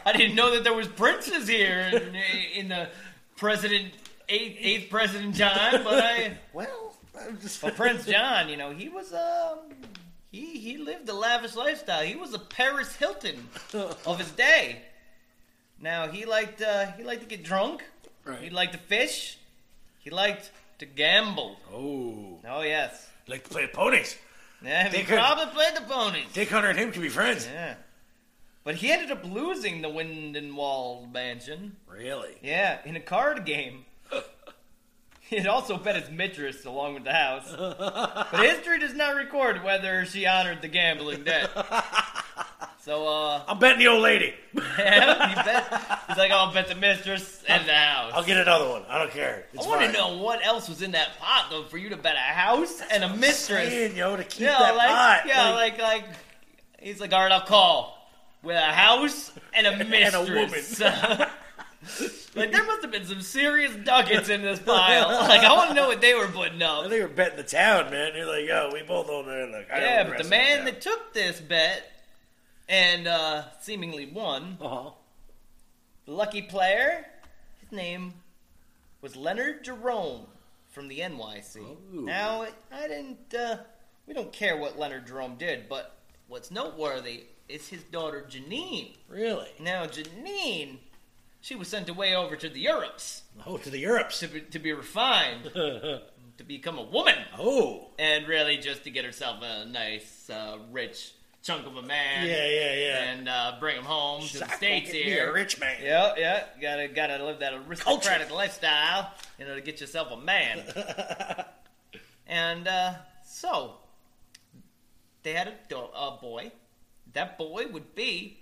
I didn't know that there was princes here in, in the president eighth, eighth president time, but I well, but Prince John, you know, he was um he he lived a lavish lifestyle. He was a Paris Hilton of his day. Now he liked uh, he liked to get drunk. Right. He liked to fish. He liked to gamble. Oh, Oh yes, like to play ponies. yeah, he They could- probably played the ponies. Dick Hunter and him can be friends. Yeah, but he ended up losing the Lindenwald mansion. Really? Yeah, in a card game. [laughs] Had also bet his mistress along with the house. But history does not record whether she honored the gambling debt. [laughs] So, uh, I'm betting the old lady. [laughs] yeah, he bet. He's like, I'll bet the mistress and the house. I'll get another one. I don't care. It's I want to fine. know what else was in that pot, though, for you to bet a house and a mistress. Saying, yo, to keep Yeah, that like, pot. yeah, like, like, he's like, all right, I'll call with a house and a mistress. And a mistress. [laughs] like, there must have been some serious ducats in this pile. [laughs] Like, I want to know what they were putting I up. think we're betting the town, man. You're like, yo, we both own it. Like, I Yeah, but the man that took this bet and uh, seemingly won Uh-huh. The lucky player, his name was Leonard Jerome from the NYC. Ooh. Now, I didn't. Uh, we don't care what Leonard Jerome did, but what's noteworthy is his daughter Janine. Really? Now, Janine, she was sent away over to the Europes Oh, to the Europes. to be, to be refined, [laughs] to become a woman, Oh. and really just to get herself a nice, uh, rich chunk of a man. Yeah, yeah, yeah. And uh, bring him home to the states here. a rich man. Yeah, yeah. Gotta gotta live that aristocratic lifestyle, you know, to get yourself a man. [laughs] and uh, so they had a, do- a boy. That boy would be.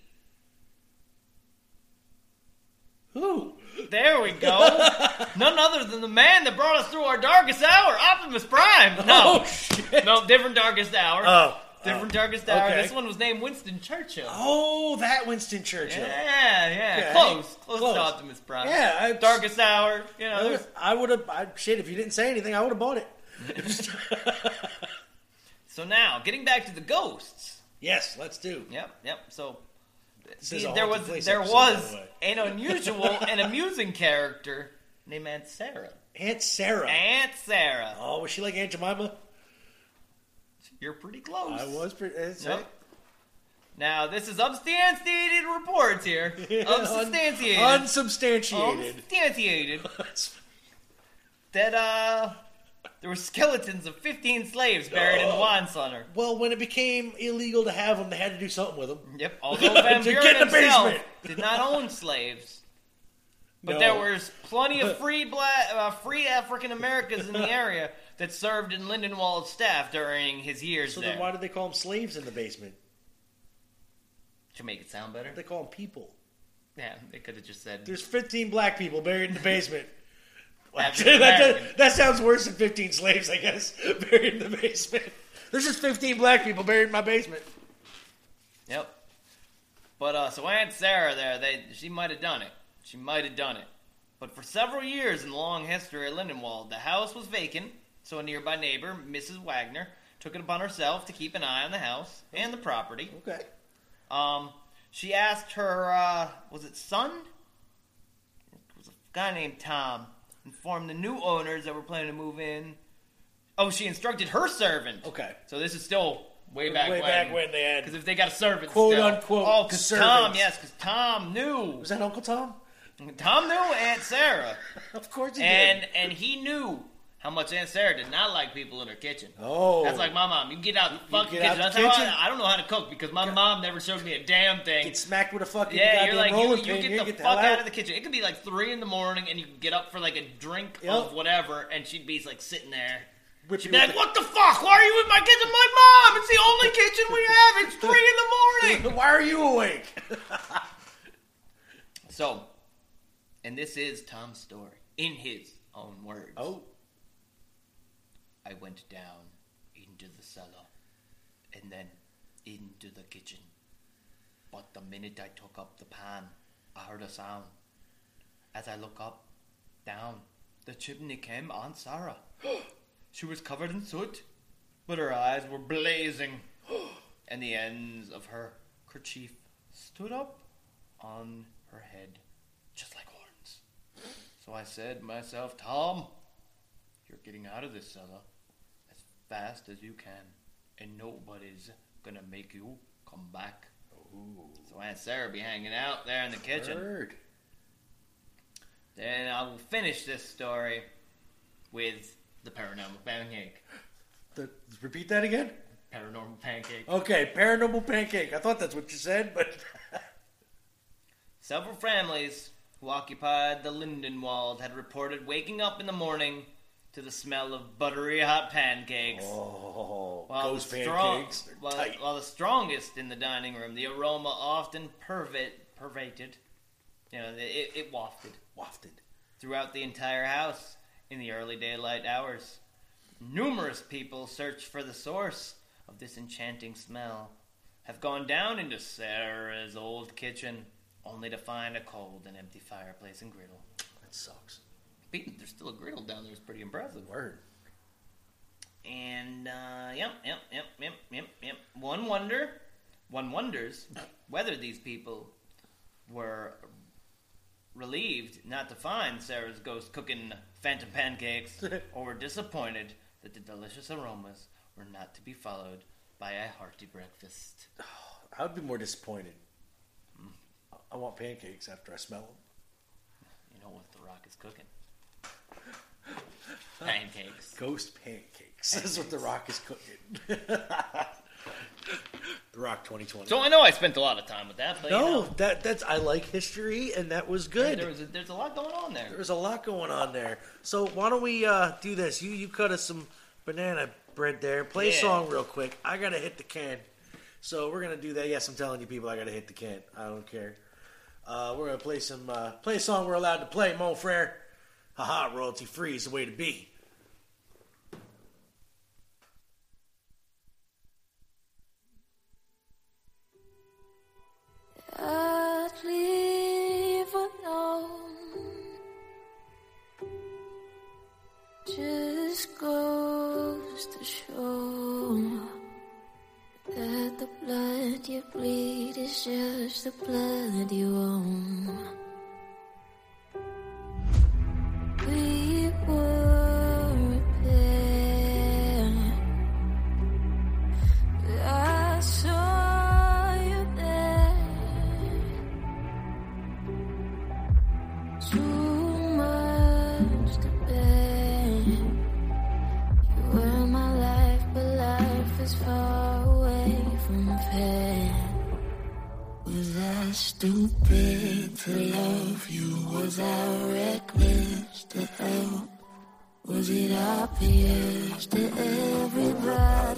Who? There we go. [laughs] None other than the man that brought us through our darkest hour, Optimus Prime. No, Oh, shit. no, different darkest hour. Oh. different oh. darkest hour. okay. This one was named Winston Churchill. Oh, that Winston Churchill. Yeah, yeah, Okay. close, close, Close. to Optimus Prime. Yeah, I- darkest hour. You know, there's- I would have. I, shit, if you didn't say anything, I would have bought it. [laughs] So now, getting back to the ghosts. yes, let's do. Yep, yep. So see, there was there episode, was the an unusual and amusing character named Aunt Sarah. Aunt Sarah. Aunt Sarah. Oh, was she like Aunt Jemima? You're pretty close. I was pretty. It's Yep. Now this is substantiated reports here. [laughs] Unsubstantiated. Unsubstantiated. Unsubstantiated. [laughs] that uh, there were skeletons of 15 slaves buried in the wine cellar. well, when it became illegal to have them, they had to do something with them. Yep. [laughs] Although Van To Buren get in the himself basement. did not own slaves, but No. there was plenty of free black, uh, free African Americans in the [laughs] area that served in Lindenwald's staff during his years So there. then, why did they call them slaves in the basement? to make it sound better, They call them people. yeah, they could have just said. There's 15 black people buried in the basement. African [laughs] that, American. that, that sounds worse than 15 slaves, I guess, [laughs] buried in the basement. There's just 15 black people buried in my basement. Yep. But uh, so Aunt Sarah there, they she might have done it. She might have done it. But for several years in the long history of Lindenwald, the house was vacant. So a nearby neighbor, Mrs. Wagner, took it upon herself to keep an eye on the house and the property. Okay. Um, she asked her, uh, was it son? It was a guy named Tom. Informed the new owners that were planning to move in. Oh, she instructed her servant. Okay. So this is still way back Way when. back when they had- Because if they got a servant, Quote, still. unquote, Oh, because Tom, yes, because Tom knew. Was that Uncle Tom? Tom knew Aunt Sarah, [laughs] Of course he and did. and he knew how much Aunt Sarah did not like people in her kitchen. Oh. That's like my mom. You get out the fucking get kitchen. the kitchen? I, I don't know how to cook because my mom never showed me a damn thing. Get smacked with a fucking Yeah, you're like you, you get You're the fuck out of the kitchen. It could be like three in the morning, and you get up for like a drink Yep. of whatever, and she'd be like sitting there. Whip She'd be like, the- "What the fuck? Why are you in my kitchen, my mom? It's the only [laughs] kitchen we have. It's three in the morning." [laughs] Why are you awake? [laughs] So, and this is Tom's story in his own words. oh. I went down into the cellar and then into the kitchen. But the minute I took up the pan, I heard a sound. As I look up, down, the chimney came Aunt Sarah. [gasps] she was covered in soot, but her eyes were blazing, [gasps] and the ends of her kerchief stood up on her head, just like horns. [gasps] So I said to myself, Tom, you're getting out of this cellar fast as you can, and nobody's gonna make you come back. So Aunt Sarah be hanging out there in the kitchen. Heard. Then I will finish this story with the paranormal pancake. The, repeat that again? Paranormal pancake. Okay, paranormal pancake. I thought that's what you said, but [laughs] Several families who occupied the Lindenwald had reported waking up in the morning to the smell of buttery hot pancakes. oh, While ghost the strong, pancakes. They're while, while the strongest in the dining room, the aroma often pervade, pervaded. You know, it, it wafted Wafted. throughout the entire house in the early daylight hours. Numerous people searched for the source of this enchanting smell, have gone down into Sarah's old kitchen, only to find a cold and empty fireplace and griddle. That sucks. Pete, There's still a griddle down there. It's pretty impressive. Word. And uh, yep, yep, yep, yep, yep, yep. One wonder, one wonders whether these people were relieved not to find Sarah's ghost cooking phantom pancakes, [laughs] or were disappointed that the delicious aromas were not to be followed by a hearty breakfast. [sighs] I would be more disappointed. I want pancakes after I smell them. You know what The Rock is cooking? [laughs] Pancakes. Ghost pancakes. That's what The Rock is cooking. [laughs] the Rock 2020. So I know I spent a lot of time with that, but no, you know, that that's I like history, and that was good. there was a, there's a lot going on there. There's a lot going on there. So why don't we uh, do this? You you cut us some banana bread there. Play a song real quick. I gotta hit the can. So we're gonna do that. Yes, I'm telling you, people, I gotta hit the can. I don't care. Uh, we're gonna play some uh, play a song we're allowed to play. Mon frere, haha, royalty free is the way to be. I'd leave alone. Just goes to show that the blood you bleed is just the blood you own. It appears to everybody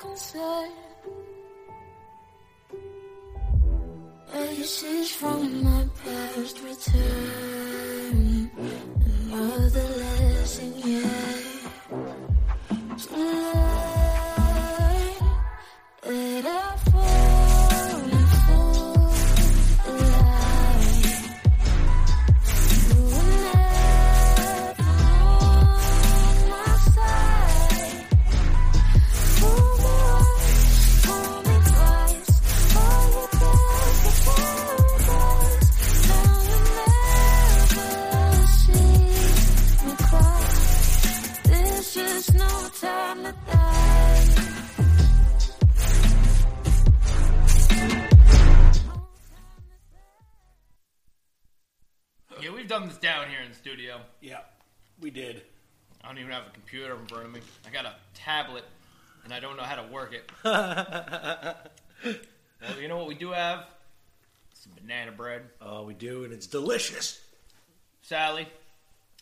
concern. Faces from my past return. Done this down here in the studio. Yeah, we did. I don't even have a computer in front of me. I got a tablet, and I don't know how to work it. [laughs] well, you know what we do have? Some banana bread. Oh, we do, and it's delicious. Sally,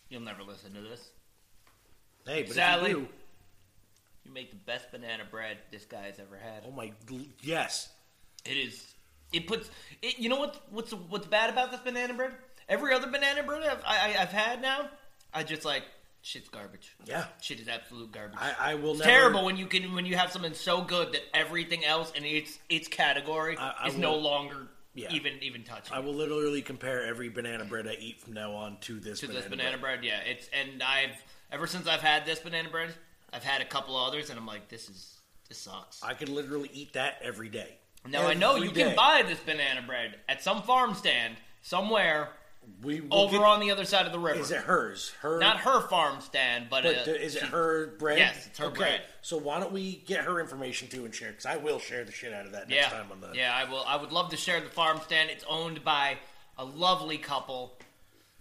you'll never listen to this. Hey, but Sally. if you do, You make the best banana bread this guy's ever had. oh my, yes. It is. It puts. It, you know what's What's what's bad about this banana bread? Every other banana bread I've, I, I- I've had now, I just like shit's garbage. Yeah. Shit is absolute garbage. I, I will it's never. terrible when you can when you have something so good that everything else in its its category I- I is no longer Yeah. even even touching. I will literally compare every banana bread I eat from now on to this to banana this banana bread. Yeah, it's and I've ever since I've had this banana bread, I've had a couple others, and I'm like, this is this sucks. I could literally eat that every day. now I know you day. can buy this banana bread at some farm stand somewhere We over get- on the other side of the river. Is it hers? Her Not her farm stand, but, But uh, is it she- her bread? Yes, it's her okay. bread. So why don't we get her information too and share? Because I will share the shit out of that Yeah, next time on the. yeah. I will. I would love to share the farm stand. It's owned by a lovely couple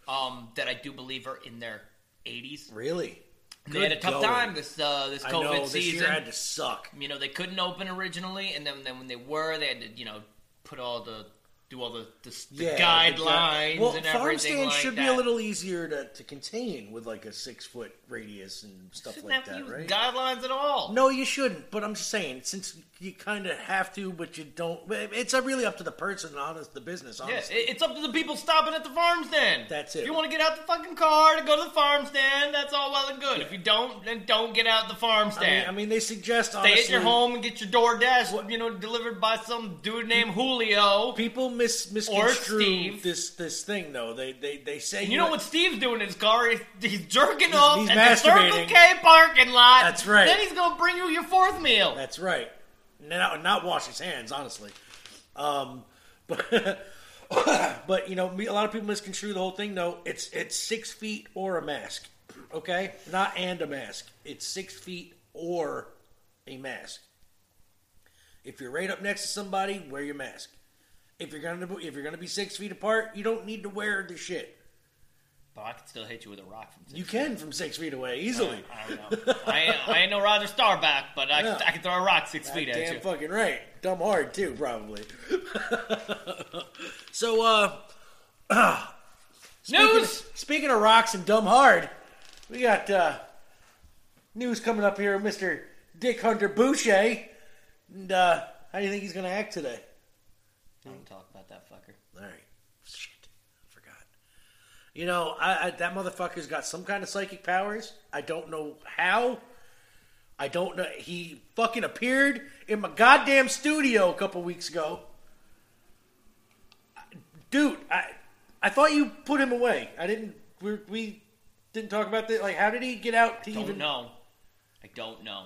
um, that I do believe are in their 80s. Really? And they had a tough going. time this uh, this I COVID know this season. year had to suck. you know, they couldn't open originally, and then then when they were, they had to you know put all the do all the, the, the Yeah, guidelines Well, and farm stands like should that. be a little easier to, to contain with like a six foot radius and stuff like that, right? guidelines at all. No, you shouldn't. But I'm just saying, since you kind of have to, but you don't. It's really up to the person, honest, the business, Yeah, honestly. it- it's up to the people stopping at the farm stand. That's it. If you want to get out the fucking car to go to the farm stand, that's all well and good. If you don't, then don't get out the farm I mean, stand. I mean, they suggest Stay honestly, at your home and get your door DoorDash, you know, delivered by some dude named Julio. People mis- misconstrue this this thing though. They they they say And you know what Steve's doing in his car? He's, he's jerking He's- off he's at the Circle. K parking lot. That's right. Then he's gonna bring you your fourth meal. That's right. Not, not wash his hands, honestly. Um, but [laughs] but you know, a lot of people misconstrue the whole thing. though. it's it's six feet or a mask. Okay, not and a mask. It's six feet or a mask. If you're right up next to somebody, wear your mask. If you're gonna if you're gonna be six feet apart, you don't need to wear the shit. But I can still hit you with a rock from six You can from six feet away easily. I don't know. I ain't, I ain't no Roger Staubach, but I, Yeah. I can throw a rock six feet at you. Damn you. fucking right. Dumb hard too, probably. [laughs] so, uh, speaking News! Of, speaking of rocks and dumb hard, we got uh, news coming up here, Mister Dick Hunter Boucher. And uh, how do you think he's going to act today? Don't talk about that fucker. All right, shit, I forgot. You know, I, I, that motherfucker's got some kind of psychic powers. I don't know how. I don't know. He fucking appeared in my goddamn studio a couple weeks ago. Dude, I I thought you put him away. I didn't. We, we didn't talk about that. Like, how did he get out to Don't even? know. I don't know.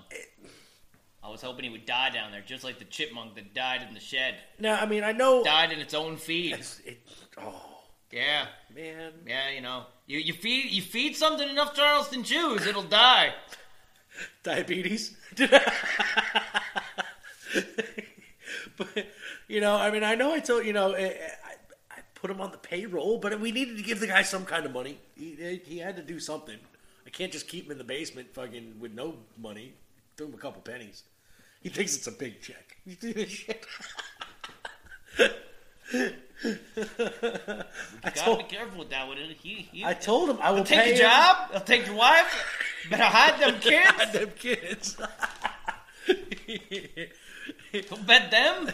I was hoping he would die down there, just like the chipmunk that died in the shed. Now, I mean, I know. Died in its own feed. It's- it, oh Yeah, man, yeah, you know. You you feed you feed something enough Charleston chews, it'll die. [laughs] diabetes. [laughs] but you know, I mean, I know I told you know, I, I, I put him on the payroll, but we needed to give the guy some kind of money. He, eh, he had to do something. I can't just keep him in the basement, fucking with no money. Threw him a couple pennies. He thinks it's a big check. [laughs] [laughs] You see this shit? I Gotta told, be careful with that. It, he, he I told him I will take your him. job. I'll take your wife. Better hide them [laughs] kids. them kids. [laughs] He'll bet them.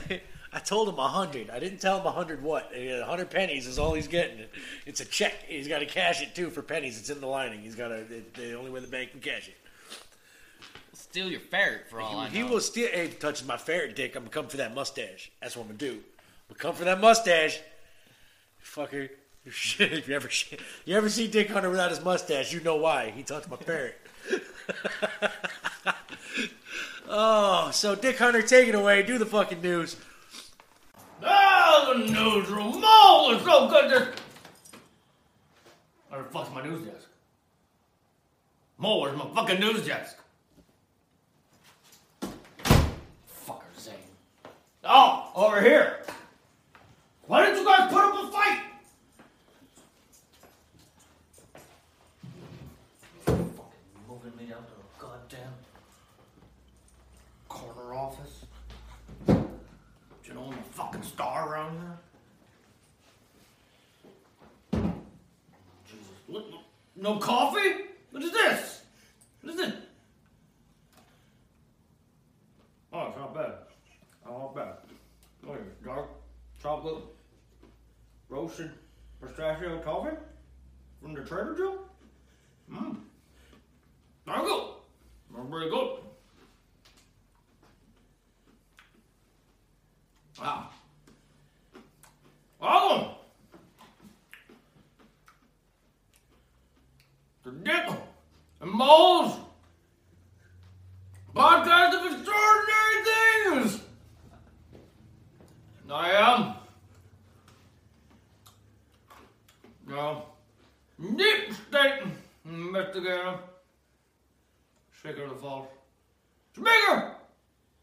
I told him a hundred. I didn't tell him a hundred what. A hundred pennies is all he's getting. It's a check. He's got to cash it too for pennies. It's in the lining. He's got to. The only way the bank can cash it. Steal your ferret for all I know. He will steal. Hey, touching my ferret dick. I'm gonna come for that mustache. That's what I'm gonna do. I'm come for that mustache, fucker. Shit, [laughs] you ever you ever see Dick Hunter without his mustache? You know why. He touched my parent. [laughs] oh, so Dick Hunter, take it away. Do the fucking news. Oh, the newsroom. Oh, it's so good. This. Where the fuck's my news desk? Mo, where's my fucking news desk? Fucker Zane. Oh, over here. Why didn't you guys put up a fight? Fucking moving me out to the goddamn corner office. You know I'm a fucking star around here? No coffee? What is this? What is it? Oh, it's not bad. Oh, not bad. Look at it. Dark chocolate roasted pistachio coffee from the Trader Joe. Mmm. Very good. Very good. Ah. Wow. Welcome to Dick and Moles podcast of extraordinary things. I am no deep state investigator, shaker of the false, speaker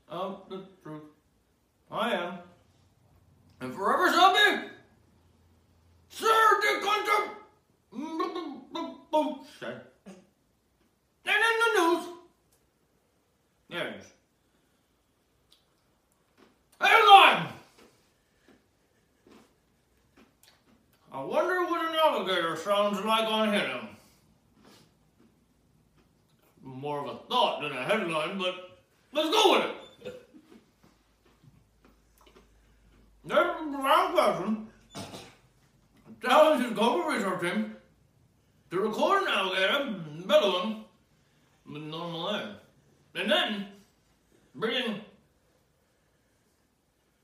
of the truth. I am and forever shall be Sir Dick Hunter Bullshit. And in the news, is. Headline! Sounds like on Hidden. More of a thought than a headline, but let's go with it. There's a brown person tells his global research team to record an alligator bellowing with normal air. And then bring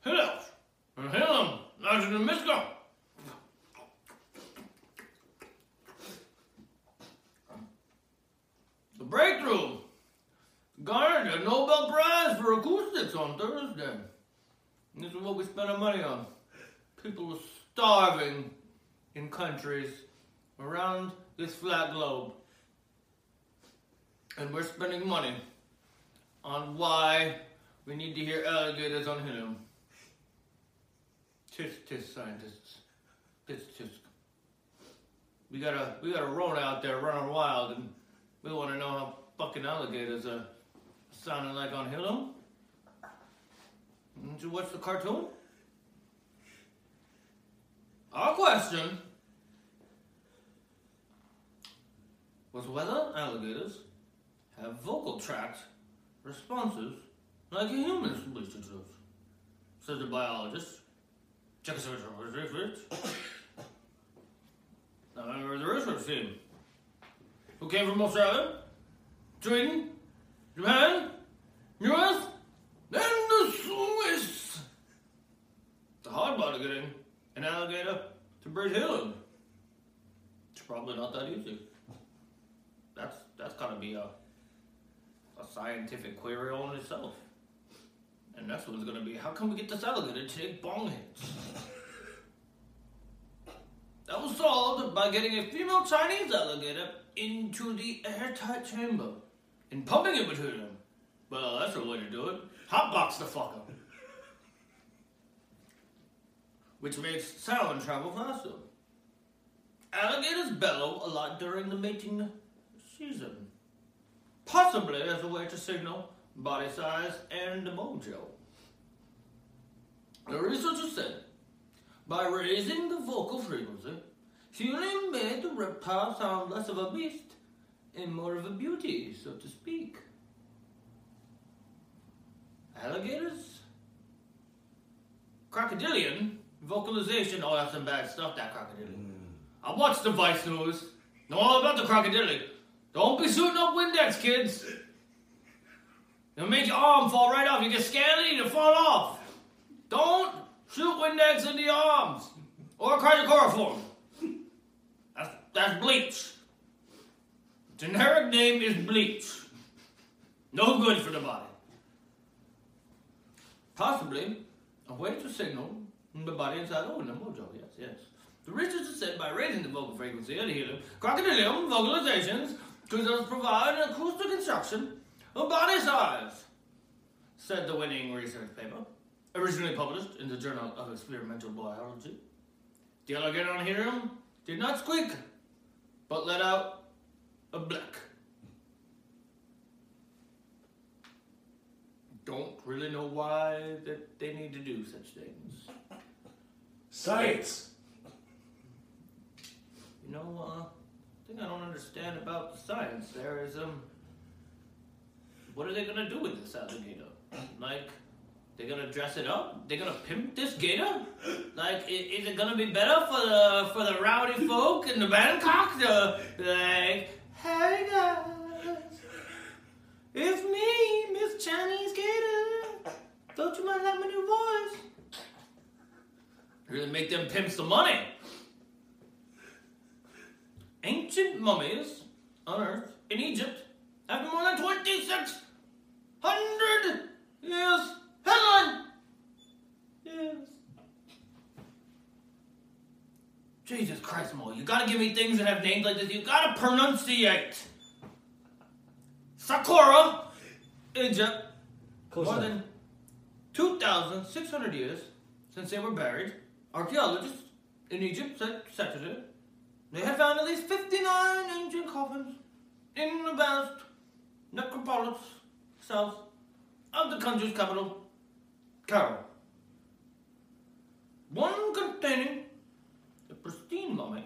Hill out and him nice and Miska. The breakthrough garnered a Nobel Prize for acoustics on Thursday. This is what we spend our money on. People are starving in countries around this flat globe. And we're spending money on why we need to hear alligators on helium. Tisk tisk scientists. Tisk tisk. We gotta we gotta run out there running wild and we wanna know how fucking alligators are sounding like on helium. Did you watch the cartoon? Our question was whether alligators have vocal tract responses like a human speech does, said the biologist. Check us out. Now, member of the research [coughs] team, who came from Australia, Sweden, Japan, US, and the Swiss. The hard part of getting an alligator to breed helium. It's probably not that easy. That's that's gotta be a a scientific query all in itself. And next one's gonna be how can we get this alligator to take bong hits? [laughs] That was solved by getting a female Chinese alligator into the airtight chamber and pumping it between them. Well, that's the way to do it. Hotbox the fucker. Which makes sound travel faster. Alligators bellow a lot during the mating season. Possibly as a way to signal body size and mojo. The researchers said by raising the vocal frequency, helium made the reptile sound less of a beast and more of a beauty, so to speak. Alligators? Crocodilian vocalization. Oh, that's some bad stuff, that crocodilian. Hmm. I watched the Vice News. Know all about the crocodilian. Don't be shooting up Windex, kids. It'll make your arm fall right off. You get scaly, it'll fall off. Don't shoot Windex in the arms or hydrochloroform. That's, that's bleach. Generic name is bleach. No good for the body. Possibly a way to signal the body inside. Oh, the mojo, yes, yes. The researchers said by raising the vocal frequency of the helium, crocodilian vocalizations could thus provide an acoustic instruction of body size, said the winning research paper, originally published in the Journal of Experimental Biology. The alligator on helium did not squeak, but let out a black. Don't really know why that they need to do such things. Science. You know, uh, thing I don't understand about the science there is, um, what are they gonna do with this alligator? Like, they're gonna dress it up? They're gonna pimp this gator? Like, is it gonna be better for the for the rowdy folk in the Bangkok to like, hey guys, it's me, Miss Chinese Gator. Don't you mind like my new voice? Really make them pimp some money ancient mummies unearthed in Egypt after more than 2,600 years. Headline! Yes. Jesus Christ, Mo, you gotta give me things that have names like this. You gotta pronunciate. Saqqara, Egypt, Close more enough. than 2,600 years since they were buried. Archaeologists in Egypt said Saturday they had found at least 59 ancient coffins in the vast necropolis south of the country's capital, Cairo. One containing the pristine mummy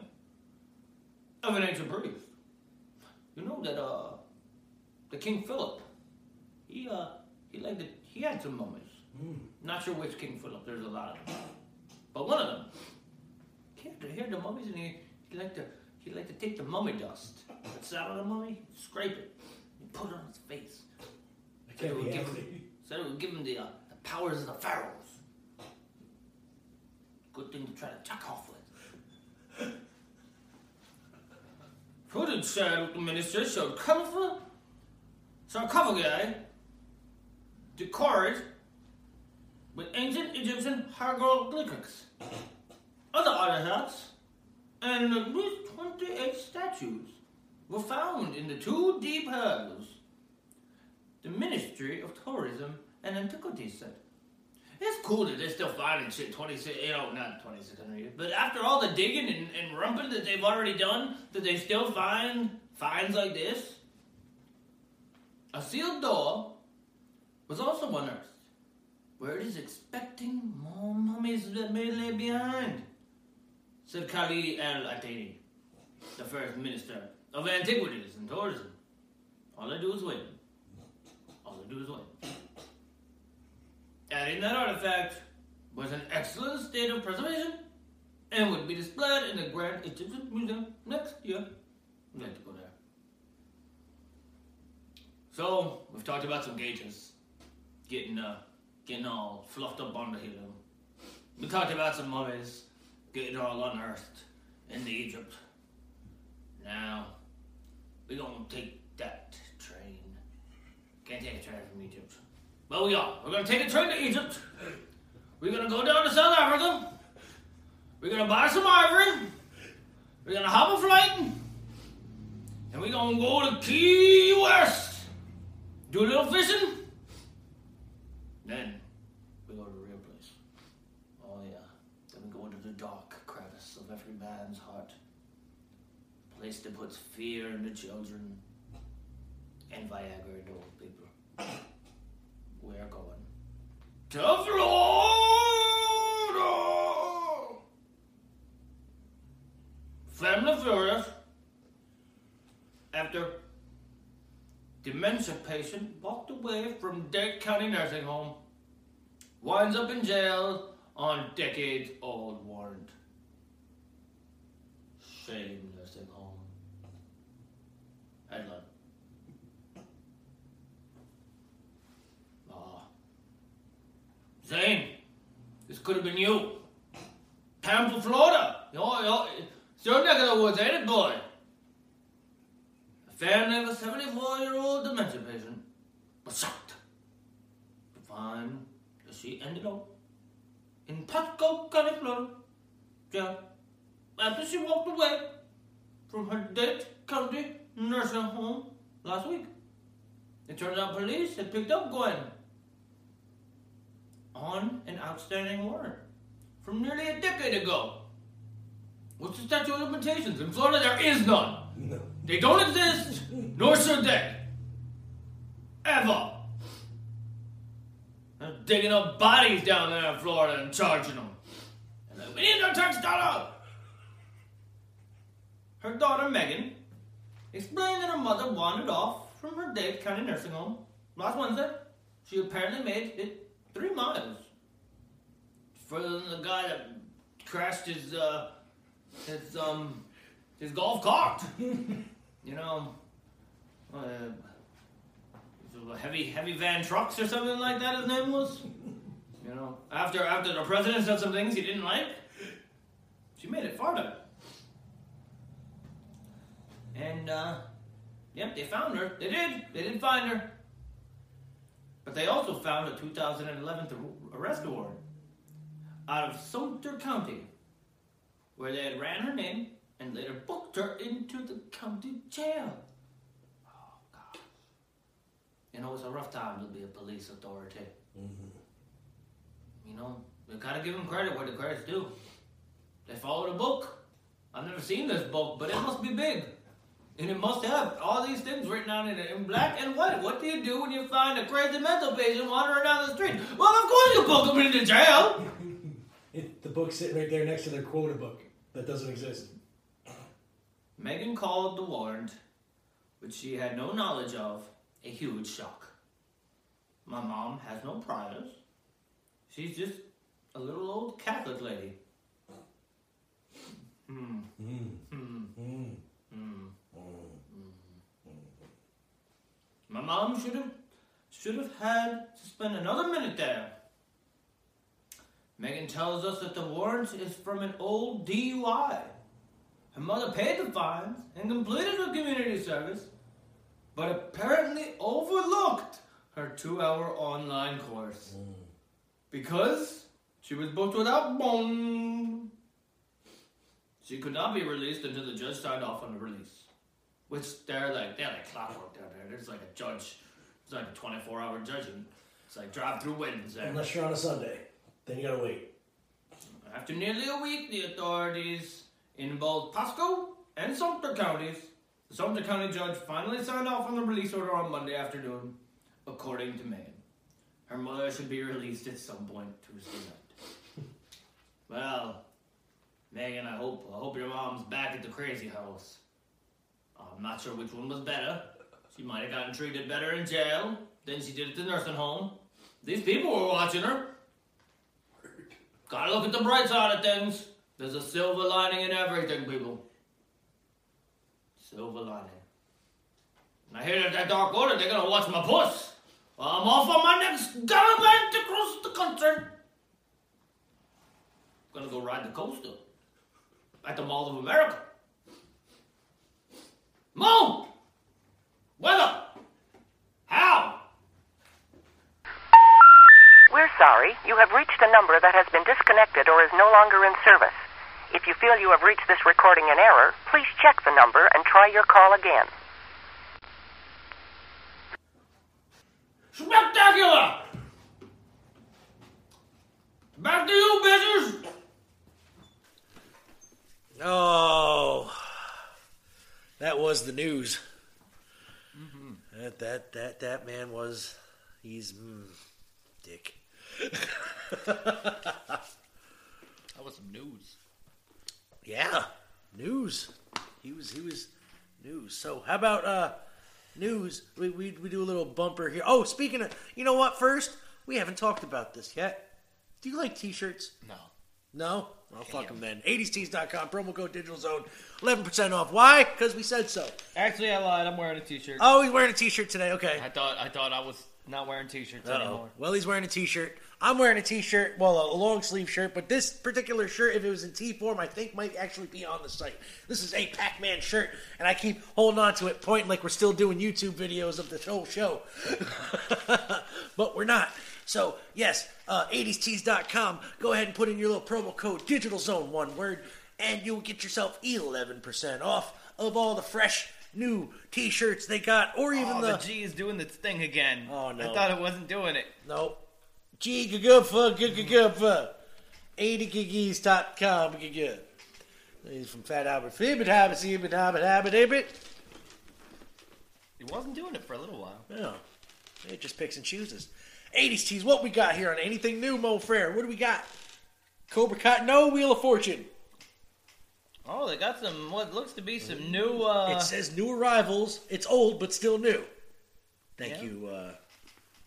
of an ancient priest. You know that uh, the King Philip, he uh, he liked it. He had some mummies. Not sure which King Philip. There's a lot of them, but one of them, he had, he had the mummies, and he he liked to he liked to take the mummy dust that's out of the mummy, scrape it, and put it on his face. Said it would give him, said it would give him the, uh, the powers of the pharaohs. Good thing to try to tuck off with. Footage said the minister showed colorful sarcophagi decorated with ancient Egyptian hieroglyphics, other artifacts, and at least 28 statues were found in the two deep hells. The Ministry of Tourism and Antiquities said. It's cool that they're still finding shit 26, eh, you know, not 2600 years, but after all the digging and, and rumping that they've already done, that they still find finds like this. A sealed door was also unearthed, where it is expecting more mummies that may lay behind, said Khalid al Atani, the first minister of antiquities and tourism. All I do is wait. All I do is wait. Adding that artifact was in excellent state of preservation and would be displayed in the Grand Egyptian Museum next year. I'd like to go there. So we've talked about some gauges getting uh, getting all fluffed up on the hill. We talked about some mummies getting all unearthed in Egypt. Now we're gonna take that train. Can't take a train from Egypt. But we are. We're gonna take a train to Egypt. We're gonna go down to South Africa. We're gonna buy some ivory. We're gonna hop a flight. And we're gonna go to Key West. Do a little fishing. Then we go to the real place. Oh yeah. Then we go into the dark crevice of every man's heart. Place that puts fear into children and Viagra into old people. We're going to Florida. Family Furious. After dementia patient walked away from Dade County Nursing Home, winds up in jail on decades old warrant. Shame nursing home. Headline. Ah. Zane, this could have been you. Tampa, Florida. Yo, yo, it's your neck of the woods, ain't it, boy? A family of a 74 year old dementia patient was shocked to find that she ended up in Pasco, County, Florida, after she walked away from her Dade County nursing home last week. It turns out police had picked up Gwen on an outstanding warrant from nearly a decade ago. What's the statute of limitations? In Florida, there is none. No. They don't exist, nor should they. Ever. They're digging up bodies down there in Florida and charging them. And like, we need our tax dollar. Her daughter, Megan, explained that her mother wandered off from her Dade County nursing home last Wednesday. She apparently made it three miles. Further than the guy that crashed his, uh, his, um, his golf cart. [laughs] you know, uh, heavy, heavy van trucks or something like that. His name was. You know, after after the president said some things he didn't like, she made it farther. And uh, yep, they found her. They did. They did find her. But they also found a 2011 arrest warrant out of Sumter County, where they had ran her name and later booked her into the county jail. Oh God! You know, it's a rough time to be a police authority. Mm-hmm. You know, we gotta give them credit where the credit's due. They followed a book. I've never seen this book, but it must be big. And it must have all these things written on it in black and white. What do you do when you find a crazy mental patient wandering down the street? Well, of course you book him into jail. [laughs] It, the book's sitting right there next to their quota book that doesn't exist. Megan called the warrant, which she had no knowledge of, a huge shock. My mom has no priors. She's just a little old Catholic lady. Hmm. Hmm. Hmm. My mom should have should have had to spend another minute there. Megan tells us that the warrant is from an old DUI. Her mother paid the fines and completed her community service, but apparently overlooked her two hour online course. Hmm. Because she was booked without bond. She could not be released until the judge signed off on the release. Which they're like, they're like clockwork down there. There's like a judge, it's like a 24 hour judging. It's like drive through weddings there. Unless you're on a Sunday, then you gotta wait. After nearly a week, the authorities in both Pasco and Sumter counties, the Sumter County judge finally signed off on the release order on Monday afternoon, according to Megan. Her mother should be released at some point Tuesday night. [laughs] well, Megan, I hope I hope your mom's back at the crazy house. I'm not sure which one was better. She might have gotten treated better in jail than she did at the nursing home. These people were watching her. Gotta look at the bright side of things. There's a silver lining in everything, people. Silver lining. And I hear that that dark order, they're gonna watch my puss. While I'm off on my next gallivant across the country. I'm Gonna go ride the coaster. At the Mall of America. Moon! Weather! How? We're sorry. You have reached a number that has been disconnected or is no longer in service. If you feel you have reached this recording in error, please check the number and try your call again. Spectacular! Back to you, bitches! Oh, that was the news. That that that that man was he's mm, dick. [laughs] That was some news. Yeah, news. He was he was news. So how about uh news? We we we do a little bumper here. Oh, speaking of, you know what? First, we haven't talked about this yet. Do you like t-shirts? No. No? Well, fuck them then. 80stees.com, promo code Digital Zone, 11% off. Why? Because we said so. Actually, I lied. I'm wearing a t-shirt. Oh, he's wearing a t-shirt today. Okay. I thought I thought I was not wearing t-shirts anymore. Well, he's wearing a t-shirt. I'm wearing a t-shirt, well, a long sleeve shirt, but this particular shirt, if it was in T form, I think might actually be on the site. This is a Pac-Man shirt, and I keep holding on to it, pointing like we're still doing YouTube videos of the whole show. [laughs] but we're not. So, yes, uh, 80stees.com. Go ahead and put in your little promo code Digital Zone, one word, and you'll get yourself 11% off of all the fresh new t-shirts they got, or even Oh, the... the G is doing its thing again. Oh, no. I thought it wasn't doing it. Nope. G gaguffa gaguffa. 80giggies.com. Gaga. He's from Fat Albert. Fibbit habit, sibbit habit, habit, habit. It wasn't doing it for a little while. Yeah. It just picks and chooses. 80s teas. What we got here on anything new, Mo Frere? What do we got? Cobra Cotton. No Wheel of Fortune. Oh, they got some what looks to be some new. uh it says new arrivals. It's old, but still new. Thank Yeah. you. Uh,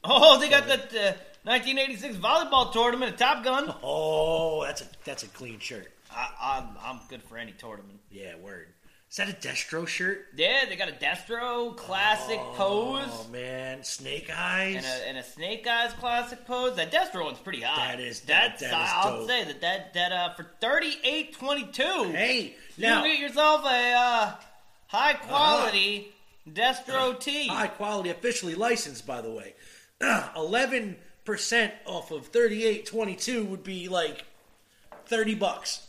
Oh, they got that uh, 1986 volleyball tournament at Top Gun. oh, that's a that's a clean shirt. I, I'm I'm good for any tournament. Yeah, word. Is that a Destro shirt? Yeah, they got a Destro classic pose Oh man, Snake Eyes. and a, and a Snake Eyes classic pose. That Destro one's pretty hot. That is- that- that's that is I'll dope. say that that that uh for 38.22. Hey, you now get yourself a uh, high quality Destro tee. high quality, officially licensed, by the way. [clears throat] Eleven percent off of thirty-eight twenty-two would be like thirty bucks.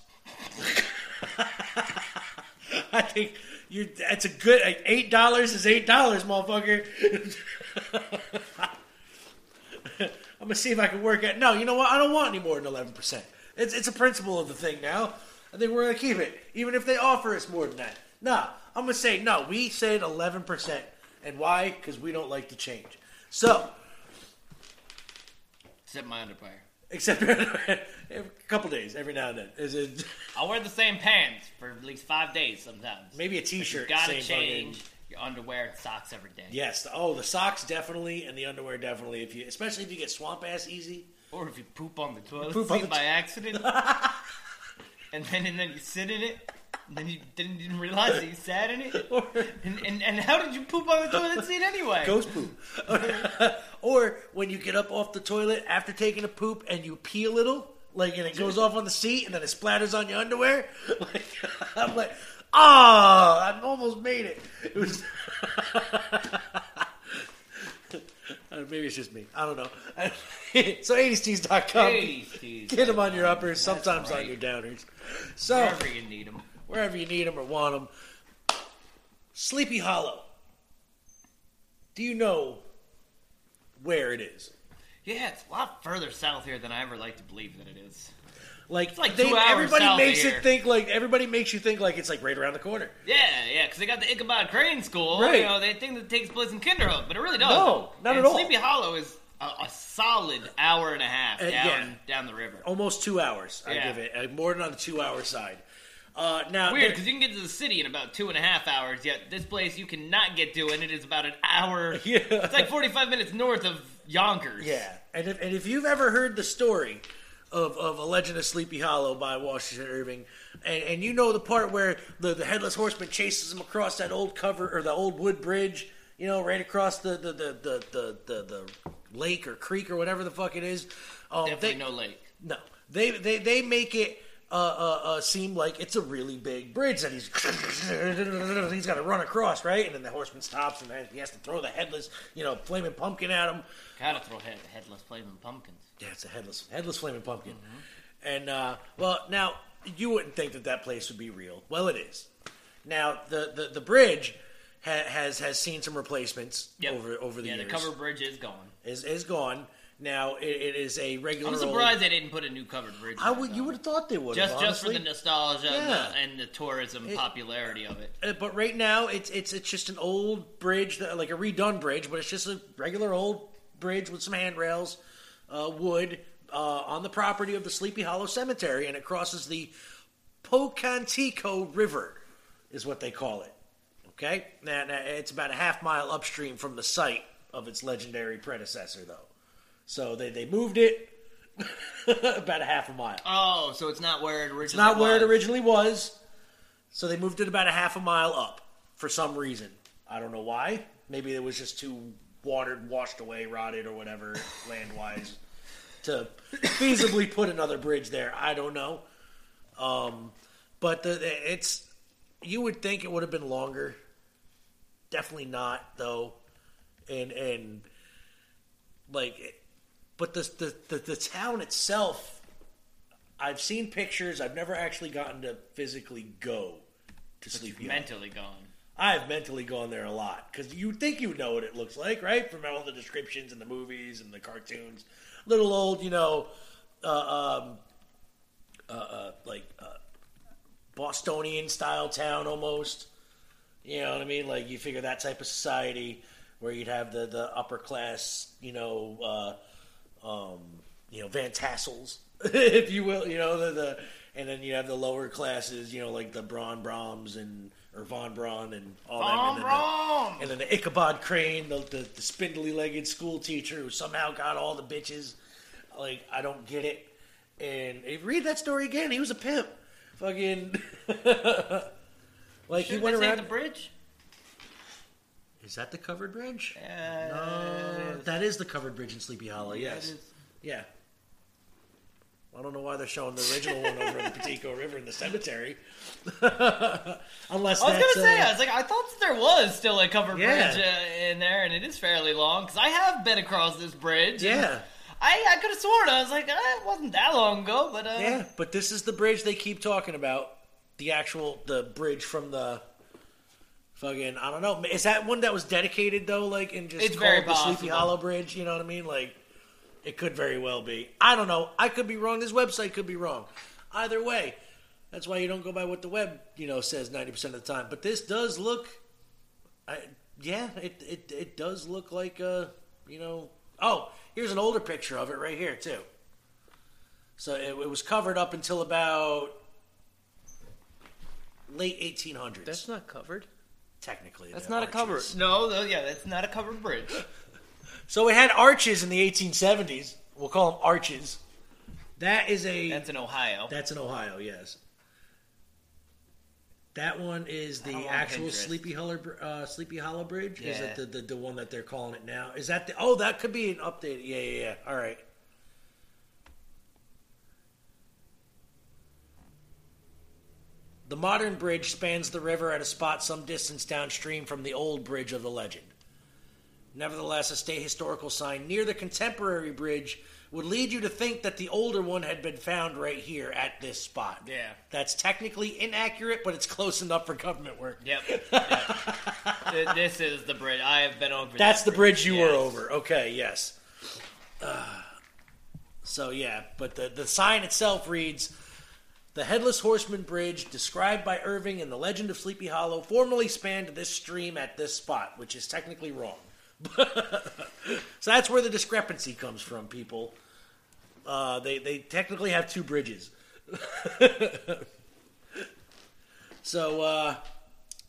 [laughs] [laughs] I think you. That's a good. Like, eight dollars is eight dollars, motherfucker. [laughs] I'm gonna see if I can work it. No, you know what? I don't want any more than eleven percent. It's it's a principle of the thing now. I think we're gonna keep it, even if they offer us more than that. No, I'm gonna say no. We said eleven percent, and why? Because we don't like to change. So Except my underwear. Except [laughs] a couple days, every now and then. Is it [laughs] I'll wear the same pants for at least five days sometimes. maybe a you t-shirt? gotta same fucking- change your underwear and socks every day. Yes. Oh, the socks definitely, and the underwear definitely. If you, especially if you get swamp ass easy. Or if you poop on the toilet Poop on seat the by accident, [laughs] and then and then you sit in it, and then you didn't, didn't realize that you sat in it. And, and and how did you poop on the toilet seat anyway? Ghost poop. [laughs] or when you get up off the toilet after taking a poop and you pee a little, like, and it goes off on the seat and then it splatters on your underwear. [laughs] Like, I'm like, oh, I almost made it. It was. [laughs] Uh, Maybe it's just me. I don't know. [laughs] so 80stees.com. 80s tees. Get them on your uppers, sometimes on your downers. So Wherever you need them. wherever you need them or want them. Sleepy Hollow. Do you know where it is? Yeah, it's a lot further south here than I ever like to believe that it is. Like, like they, two hours everybody south of makes here. it think like everybody makes you think like it's like right around the corner. Yeah, yeah, because they got the Ichabod Crane School. Right. You know, they think that takes place in Kinderhook, but it really doesn't. No, not and at all. Sleepy Hollow is a, a solid hour and a half Uh, down yeah. down the river. Almost two hours. I Yeah. give it uh, more than on the two hour side. Uh, now, Weird, because you can get to the city in about two and a half hours, yet this place you cannot get to, and it is about an hour. [laughs] Yeah. It's like 45 minutes north of Yonkers. Yeah, and if, and if you've ever heard the story of, of A Legend of Sleepy Hollow by Washington Irving, and, and you know the part where the, the headless horseman chases him across that old cover or the old wood bridge, you know, right across the the the the the, the, the lake or creek or whatever the fuck it is. Um, Definitely they, no lake. no, they they they make it. Uh, uh, uh, seem like it's a really big bridge that he's [laughs] he's got to run across, right? And then the horseman stops and he has to throw the headless, you know, flaming pumpkin at him. Gotta throw head, headless flaming pumpkins. Yeah, it's a headless, headless flaming pumpkin. And uh, well, now you wouldn't think that that place would be real. Well, it is. Now the the, the bridge ha- has has seen some replacements Yep. over over the yeah, years. the covered bridge is gone. is is gone. Now it, it is a regular. I'm old- surprised they didn't put a new covered bridge. I would. You would have thought they would. just have, just for the nostalgia and, the, and the tourism It- popularity of it. Uh, But right now, it's it's it's just an old bridge, that, like a redone bridge, but it's just a regular old bridge with some handrails, uh, wood, uh, on the property of the Sleepy Hollow Cemetery, and it crosses the Pocantico River, is what they call it. Okay, now, now it's about a half mile upstream from the site of its legendary predecessor, though. So they they moved it [laughs] about a half a mile. Oh, so it's not where it originally. It's not where it originally was. So they moved it about a half a mile up for some reason. I don't know why. Maybe it was just too watered, washed away, rotted, or whatever, [laughs] land wise, to feasibly put another bridge there. I don't know. Um, but the, it's you would think it would have been longer. Definitely not though, and and like, but the the the, the town itself I've seen pictures. I've never actually gotten to physically go to Sleepy Hollow. mentally gone. I've mentally gone there a lot because you think you know what it looks like, right? From all the descriptions and the movies and the cartoons. Little old, you know, uh, um, uh, uh, like uh, Bostonian style town almost. You know what I mean? Like you figure that type of society where you'd have the the upper class, you know, uh, um, you know, Van Tassels, [laughs] if you will, you know, the, the and then you have the lower classes, you know, like the Braun Brahms and or Von Braun and all them, Von and then, Braun! the, and then the Ichabod Crane, the, the, the spindly legged school teacher who somehow got all the bitches. Like I don't get it. And read that story again, he was a pimp. Fucking [laughs] like he Shouldn't went around. the bridge. Is that the covered bridge? Uh, No, that is the covered bridge in Sleepy Hollow. Yes, yeah. I don't know why they're showing the original one over in [laughs] the Patico River in the cemetery. [laughs] Unless I was gonna say, uh, I was like, I thought there was still a covered Yeah. bridge uh, in there, and it is fairly long because I have been across this bridge. and yeah, I, I could have sworn I was like, uh, it wasn't that long ago, but uh, yeah. But this is the bridge they keep talking about. The actual the bridge from the fucking I don't know. Is that one that was dedicated though? Like and just It's called very the Sleepy possible. Hollow Bridge? You know what I mean? Like it could very well be. I don't know. I could be wrong. This website could be wrong. Either way, that's why you don't go by what the web you know says ninety percent of the time. But this does look, I, yeah, it, it it does look like uh you know. Oh, here's an older picture of it right here too. So it, it was covered up until about late 1800s. That's not covered. technically. That's not a cover. No, no, yeah, that's not a covered bridge. [laughs] So it had arches in the 1870s. We'll call them arches. That is a. That's in Ohio. That's in Ohio, yes. That one is the actual Pinterest? Sleepy Hollow, Br- uh, Sleepy Hollow Bridge. Is Yeah. it the, the the one that they're calling it now? Is that the? Oh, that could be an update. Yeah, yeah, yeah. All right. The modern bridge spans the river at a spot some distance downstream from the old bridge of the legend. Nevertheless, a state historical sign near the contemporary bridge would lead you to think that the older one had been found right here at this spot. Yeah. That's technically inaccurate, but it's close enough for government work. Yep. [laughs] yep. This is the bridge. I have been over. That's that the bridge you were over. Okay, yes. Uh, so yeah, but the the sign itself reads the Headless Horseman Bridge, described by Irving in the Legend of Sleepy Hollow, formerly spanned this stream at this spot, which is technically wrong. [laughs] so that's where the discrepancy comes from, people. Uh, they they technically have two bridges. [laughs] so uh,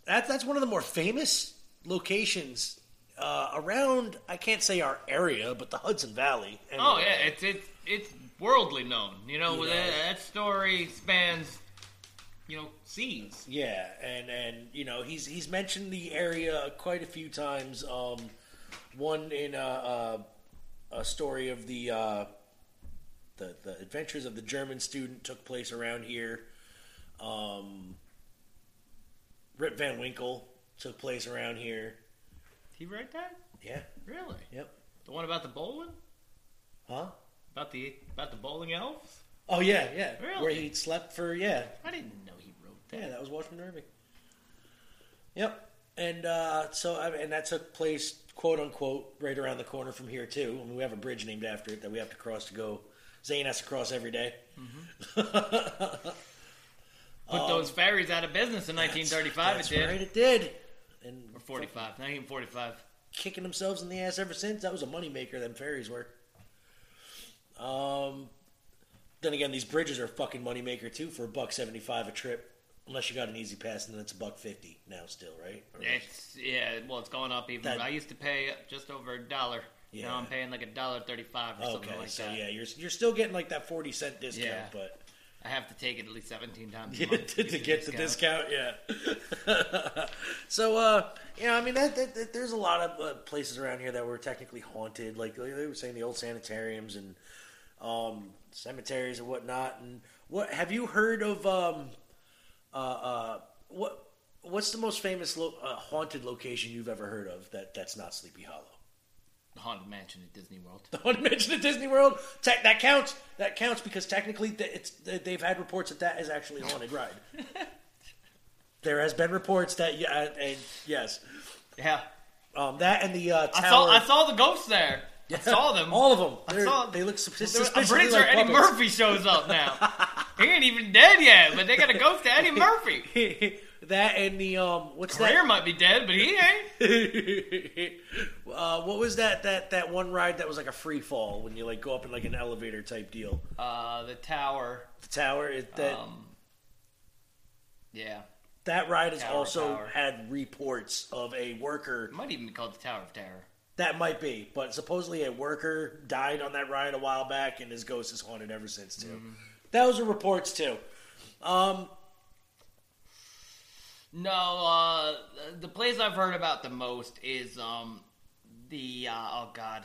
that's that's one of the more famous locations uh, around. I can't say our area, but the Hudson Valley. Oh yeah, it's it's it's worldly known. You know, You that, know. that story spans, you know, seas. Yeah, and and you know he's he's mentioned the area quite a few times. Um, one in a, a, a story of the, uh, the the adventures of the German student took place around here. Um, Rip Van Winkle took place around here. Did he write that? Yeah. Really? Yep. The one about the bowling? Huh? About the about the bowling elves? Oh yeah, yeah. Really? Where he slept for yeah. I didn't know he wrote that. Yeah, that was Washington Irving. Yep. And uh, so, I and that took place, quote unquote, right around the corner from here too. I mean, we have a bridge named after it that we have to cross to go. Zane has to cross every day. [laughs] Put those ferries out of business in 1935. Um, That's it did. right, it did. And Or 45. 1945. kicking themselves in the ass ever since. That was a moneymaker. Them ferries were. Um. Then again, these bridges are a fucking moneymaker too for a buck seventy five a trip. Unless you got an easy pass, and then it's a buck fifty now, still, right? Or- It's yeah. Well, it's going up even. That- I used to pay just over a dollar. Yeah. Now I'm paying like a dollar thirty-five or something Okay, like so that. yeah, you're you're still getting like that forty cent discount, Yeah. but I have to take it at least 17 times a [laughs] month to, to get the discount, yeah. [laughs] so uh, you know, I mean, that, that, that- there's a lot of uh, places around here that were technically haunted, like like they were saying the old sanitariums and um, cemeteries and whatnot. And what have you heard of? Um, uh, uh, what what's the most famous lo- uh, haunted location you've ever heard of that that's not Sleepy Hollow? The Haunted Mansion at Disney World. The Haunted Mansion at Disney World. Te- that counts. That counts because technically, th- it's they've had reports that that is actually a haunted ride. [laughs] there has been reports that yeah, and yes, Yeah. um, that and the uh, tower. I saw I saw the ghosts there. I saw [laughs] them. All of them. I They're- saw, they look sus- I'm pretty sure like Eddie. Murphy shows up now. [laughs] he ain't even dead yet, but they got a ghost of Eddie [laughs] Murphy. [laughs] that and the um, what's Career that? might be dead, but he ain't. [laughs] uh, what was that? That that one ride that was like a free fall when you like go up in like an elevator type deal. Uh, the tower. The tower. It, that Um, yeah. that ride has Tower also Power. had reports of a worker It might even be called the Tower of Terror. That might be, but supposedly a worker died on that ride a while back, and his ghost is haunted ever since too. Those are reports too. Um, No, uh, the place I've heard about the most is um, the uh, oh god,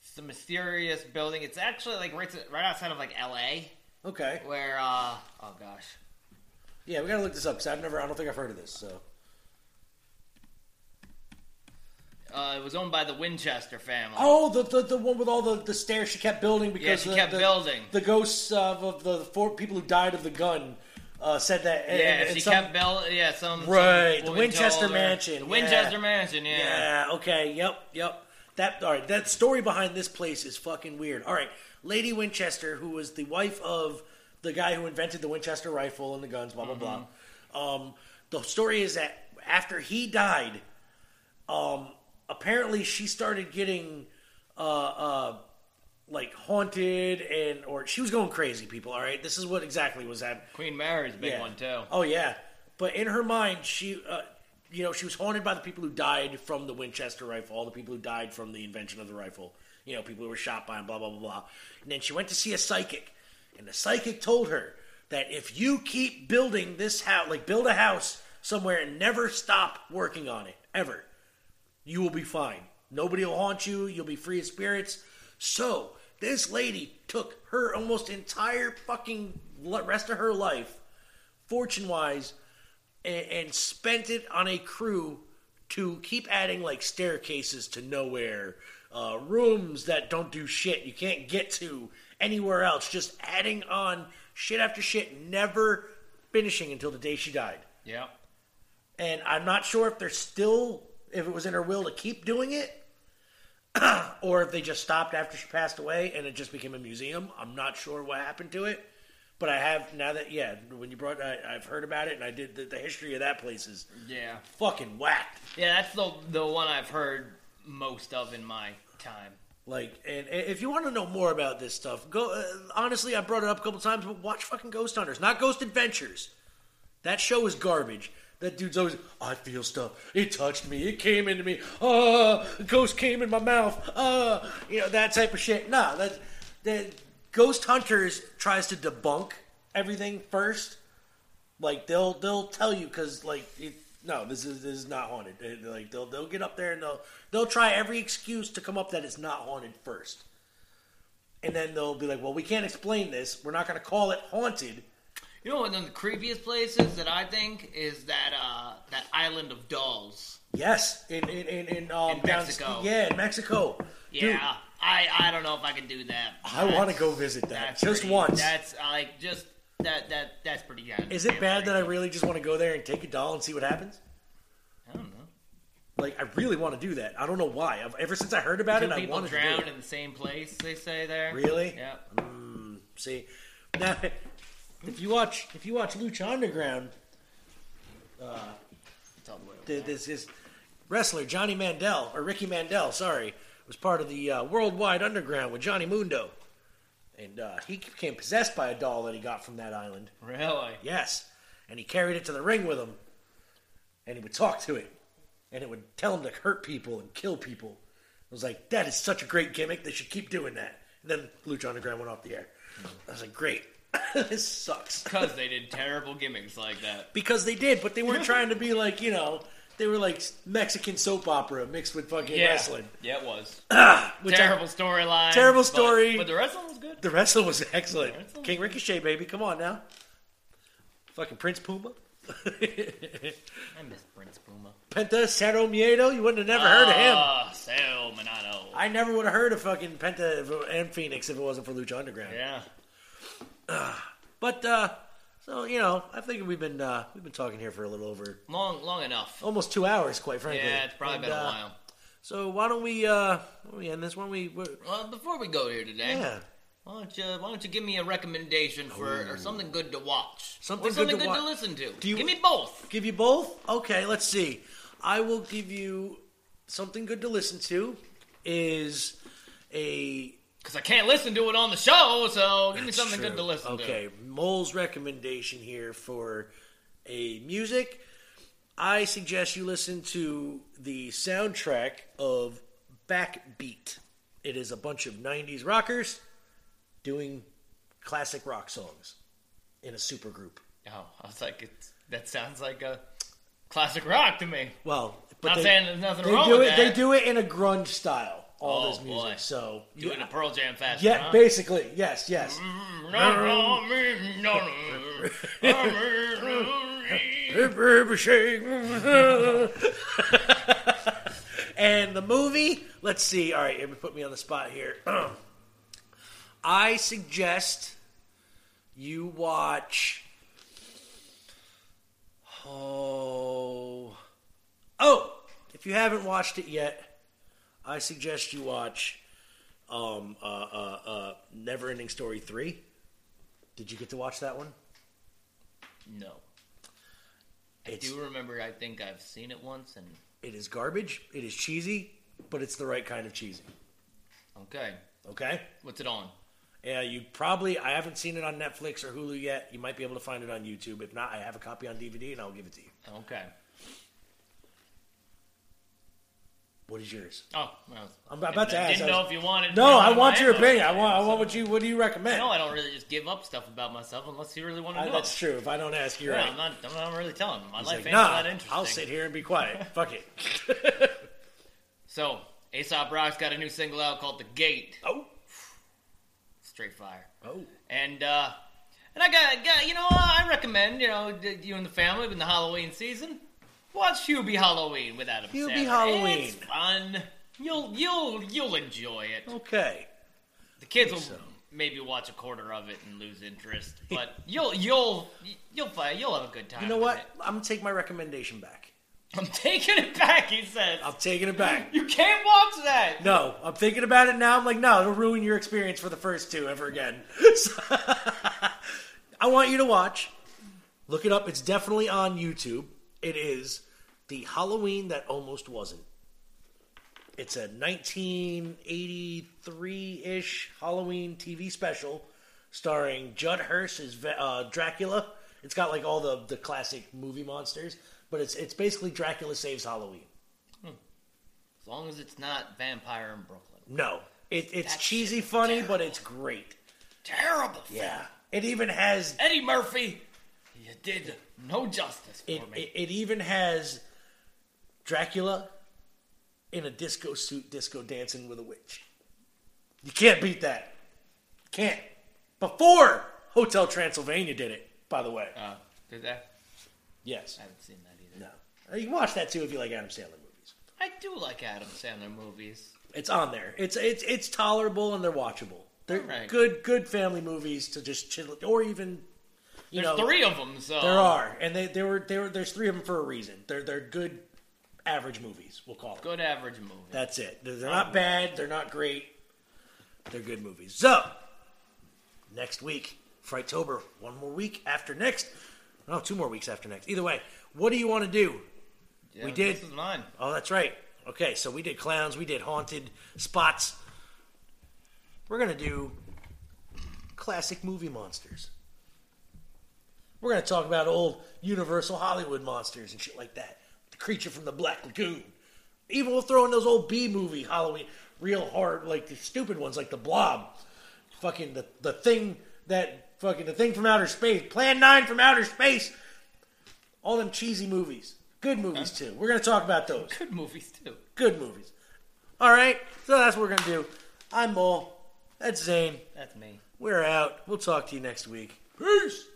it's the mysterious building. It's actually like right right outside of like L.A. okay, where uh oh gosh, yeah, we gotta look this up because I've never, I don't think I've heard of this. So uh, it was owned by the Winchester family. oh, the the, the one with all the, the stairs she kept building because Yeah, she the, kept the, building. the ghosts of, of the four people who died of the gun uh, said that. and- yeah, and she some- kept building. Yeah, some some Right, the Winchester Mansion, The yeah. Winchester Mansion. Yeah. Yeah. Okay. Yep. Yep. That all right. That story behind this place is fucking weird. All right, Lady Winchester, who was the wife of the guy who invented the Winchester rifle and the guns, blah blah blah. Um, the story is that after he died, um, apparently she started getting uh, uh, like haunted and or she was going crazy. People, all right. This is what exactly was happening. Queen Mary's a big Yeah. one too. Oh yeah, but in her mind, she, uh, you know, she was haunted by the people who died from the Winchester rifle, all the people who died from the invention of the rifle. You know, people who were shot by him, blah blah blah blah. And then she went to see a psychic, and the psychic told her that if you keep building this house, like build a house somewhere and never stop working on it ever, you will be fine. Nobody will haunt you. You'll be free of spirits. So this lady took her almost entire fucking rest of her life, fortune wise, and, and spent it on a crew to keep adding like staircases to nowhere, uh, rooms that don't do shit you can't get to anywhere else. Just adding on shit after shit, never finishing until the day she died Yeah. and I'm not sure if they're still if it was in her will to keep doing it, [clears throat] or if they just stopped after she passed away and it just became a museum. I'm not sure what happened to it, but I have now that yeah, when you brought, I, I've heard about it and I did the, the history of that place is Yeah. fucking whacked. Yeah, that's the the one I've heard most of in my time. Like, and, and if you want to know more about this stuff, go. Uh, honestly, I brought it up a couple times, but watch fucking Ghost Hunters, not Ghost Adventures. That show is garbage. That dude's always, I feel stuff. It touched me. It came into me. Uh, a ghost came in my mouth. Uh, you know that type of shit. Nah, that that Ghost Hunters tries to debunk everything first. Like they'll they'll tell you because like it, no, this is this is not haunted. They- like they'll they'll get up there and they'll they'll try every excuse to come up that it's not haunted first, and then they'll be like, well, we can't explain this. We're not going to call it haunted. You know, one of the creepiest places that I think is that uh that island of dolls. Yes, in in in, in, um, In down- Mexico. yeah, in Mexico. Yeah, Dude, I I don't know if I can do that. I want to go visit that just pretty- once. That's like just that that that's pretty good. Is it bad that I really just want to go there and take a doll and see what happens? I don't know. Like, I really want to do that. I don't know why. I've, ever since I heard about Two it, I wanted to it. in the same place. They say there. Really? Yeah. See, now if you watch if you watch Lucha Underground, all the this is wrestler Johnny Mandel or Ricky Mandel, sorry, was part of the uh, Worldwide Underground with Johnny Mundo, and uh, he became possessed by a doll that he got from that island. Really? Yes, and he carried it to the ring with him, and he would talk to it, and it would tell him to hurt people and kill people. I was like, that is such a great gimmick. They should keep doing that. And then Lucha Underground went off the air. I was like, great. [laughs] this sucks. Because they did terrible gimmicks like that. Because they did, but they weren't trying to be like, you know, they were like Mexican soap opera mixed with fucking Yeah. wrestling. Yeah, it was. [clears throat] Which I- terrible storyline. Terrible but- story. But, the wrestling was good. the wrestling was excellent. Wrestling King Ricochet, baby. Come on now. Fucking Prince Puma. I miss Prince Puma. Penta Cero Miedo. You wouldn't have never heard of him. Ah, Sal Manado. I never would have heard of fucking Penta and Fenix if it wasn't for Lucha Underground. Yeah. [sighs] But uh, so you know, I think we've been uh, we've been talking here for a little over Long, long enough. almost two hours, quite frankly. Yeah, it's probably And, been a uh, while. So why don't we uh, why don't we end this? Why don't we? we're- Well, before we go here today, Yeah. why don't you why don't you give me a recommendation for or something good to watch, Something or good to good to listen to? Do you- give me both. Give you both? Okay, let's see. I will give you something good to listen to. Is a Because I can't listen to it on the show, so give me something True. good to listen okay, to. Okay, Mole's recommendation here for a music. I suggest you listen to the soundtrack of Backbeat. It is a bunch of 90s rockers doing classic rock songs in a supergroup. Oh, I was like, it's, that sounds like a classic rock to me. Well, but Not they, saying there's nothing they wrong do with it. that. They do it in a grunge style. All Oh, this music. boy. So Do it in a Pearl Jam fashion. yeah, huh? basically, yes, yes. Mm-hmm. [laughs] and the movie, let's see. All right, you put me on the spot here. [clears throat] I suggest you watch. Oh, oh! If you haven't watched it yet, I suggest you watch um, uh, uh, uh, Never Ending Story three. Did you get to watch that one? No. I do remember, I think I've seen it once, and It is garbage. It is cheesy, but it's the right kind of cheesy. okay. Okay. What's it on? Yeah, you probably I haven't seen it on Netflix or Hulu yet. You might be able to find it on YouTube. If not, I have a copy on DVD and I'll give it to you. Okay. What is yours? Oh, well, I'm about to I ask. Didn't know if you wanted. No, I want your opinion. I want. I want what you. What do you recommend? Know I don't really just give up stuff about myself unless you really want to I- know. that's true. If I don't ask, you're yeah, right. I'm not. I'm not really telling. My He's life like, ain't nah, that interesting. I'll sit here and be quiet. [laughs] Fuck it. So, Aesop Rock's got a new single out called "The Gate." Oh, straight fire. Oh, and uh, and I got, got you know, I recommend you know you and the family in the Halloween season watch Hubie Halloween with Adam Hubie Sandler. Halloween. It's fun. You'll you'll you'll enjoy it. okay. The kids will maybe watch a quarter of it and lose interest, but [laughs] you'll you'll you'll find you'll have a good time. You know what? it. I'm gonna take my recommendation back. I'm taking it back. He says. I'm taking it back. You can't watch that. No, I'm thinking about it now. I'm like, no, it'll ruin your experience for the first two ever again. So- [laughs] I want you to watch. Look it up. It's definitely on YouTube. It is the Halloween that almost wasn't. It's a 1983-ish Halloween TV special starring Judd Hirsch as uh, Dracula. It's got like all the the classic movie monsters, but it's it's basically Dracula saves Halloween. As long as it's not Vampire in Brooklyn. No, it, it's cheesy, funny, but it's great. Terrible. Yeah, it even has Eddie Murphy, you did no justice for it, me. it. It even has Dracula in a disco suit, disco dancing with a witch. You can't beat that. You Can't. Before Hotel Transylvania did it, by the way. Uh, did that? Yes. I haven't seen that either. No. You can watch that too if you like Adam Sandler movies. I do like Adam Sandler movies. It's on there. It's it's it's tolerable and they're watchable. They're Alright. good good family movies to just chill or even you There's know three of them, so There are, and they, they were they were. There's three of them for a reason. They're they're good, average movies. We'll call them. good average movie. That's it. They're, they're oh, not bad. They're not great. They're good movies. So next week, Frighttober. One more week after next. No, two more weeks after next. Either way, what do you want to do? Yeah, we did. This is mine. Oh, that's right. Okay, so we did clowns. We did haunted spots. We're gonna do classic movie monsters. We're gonna talk about old Universal Hollywood monsters and shit like that. The creature from the Black Lagoon. Even we'll throw in those old B movie Halloween, real hard, like the stupid ones, like the Blob, fucking the the thing that fucking the thing from outer space, Plan Nine from outer space. All them cheesy movies, good movies too. We're gonna talk about those. Good movies too. Good movies. All right, so that's what we're gonna do. I'm Mole. That's Zane. That's me. We're out. We'll talk to you next week. Peace.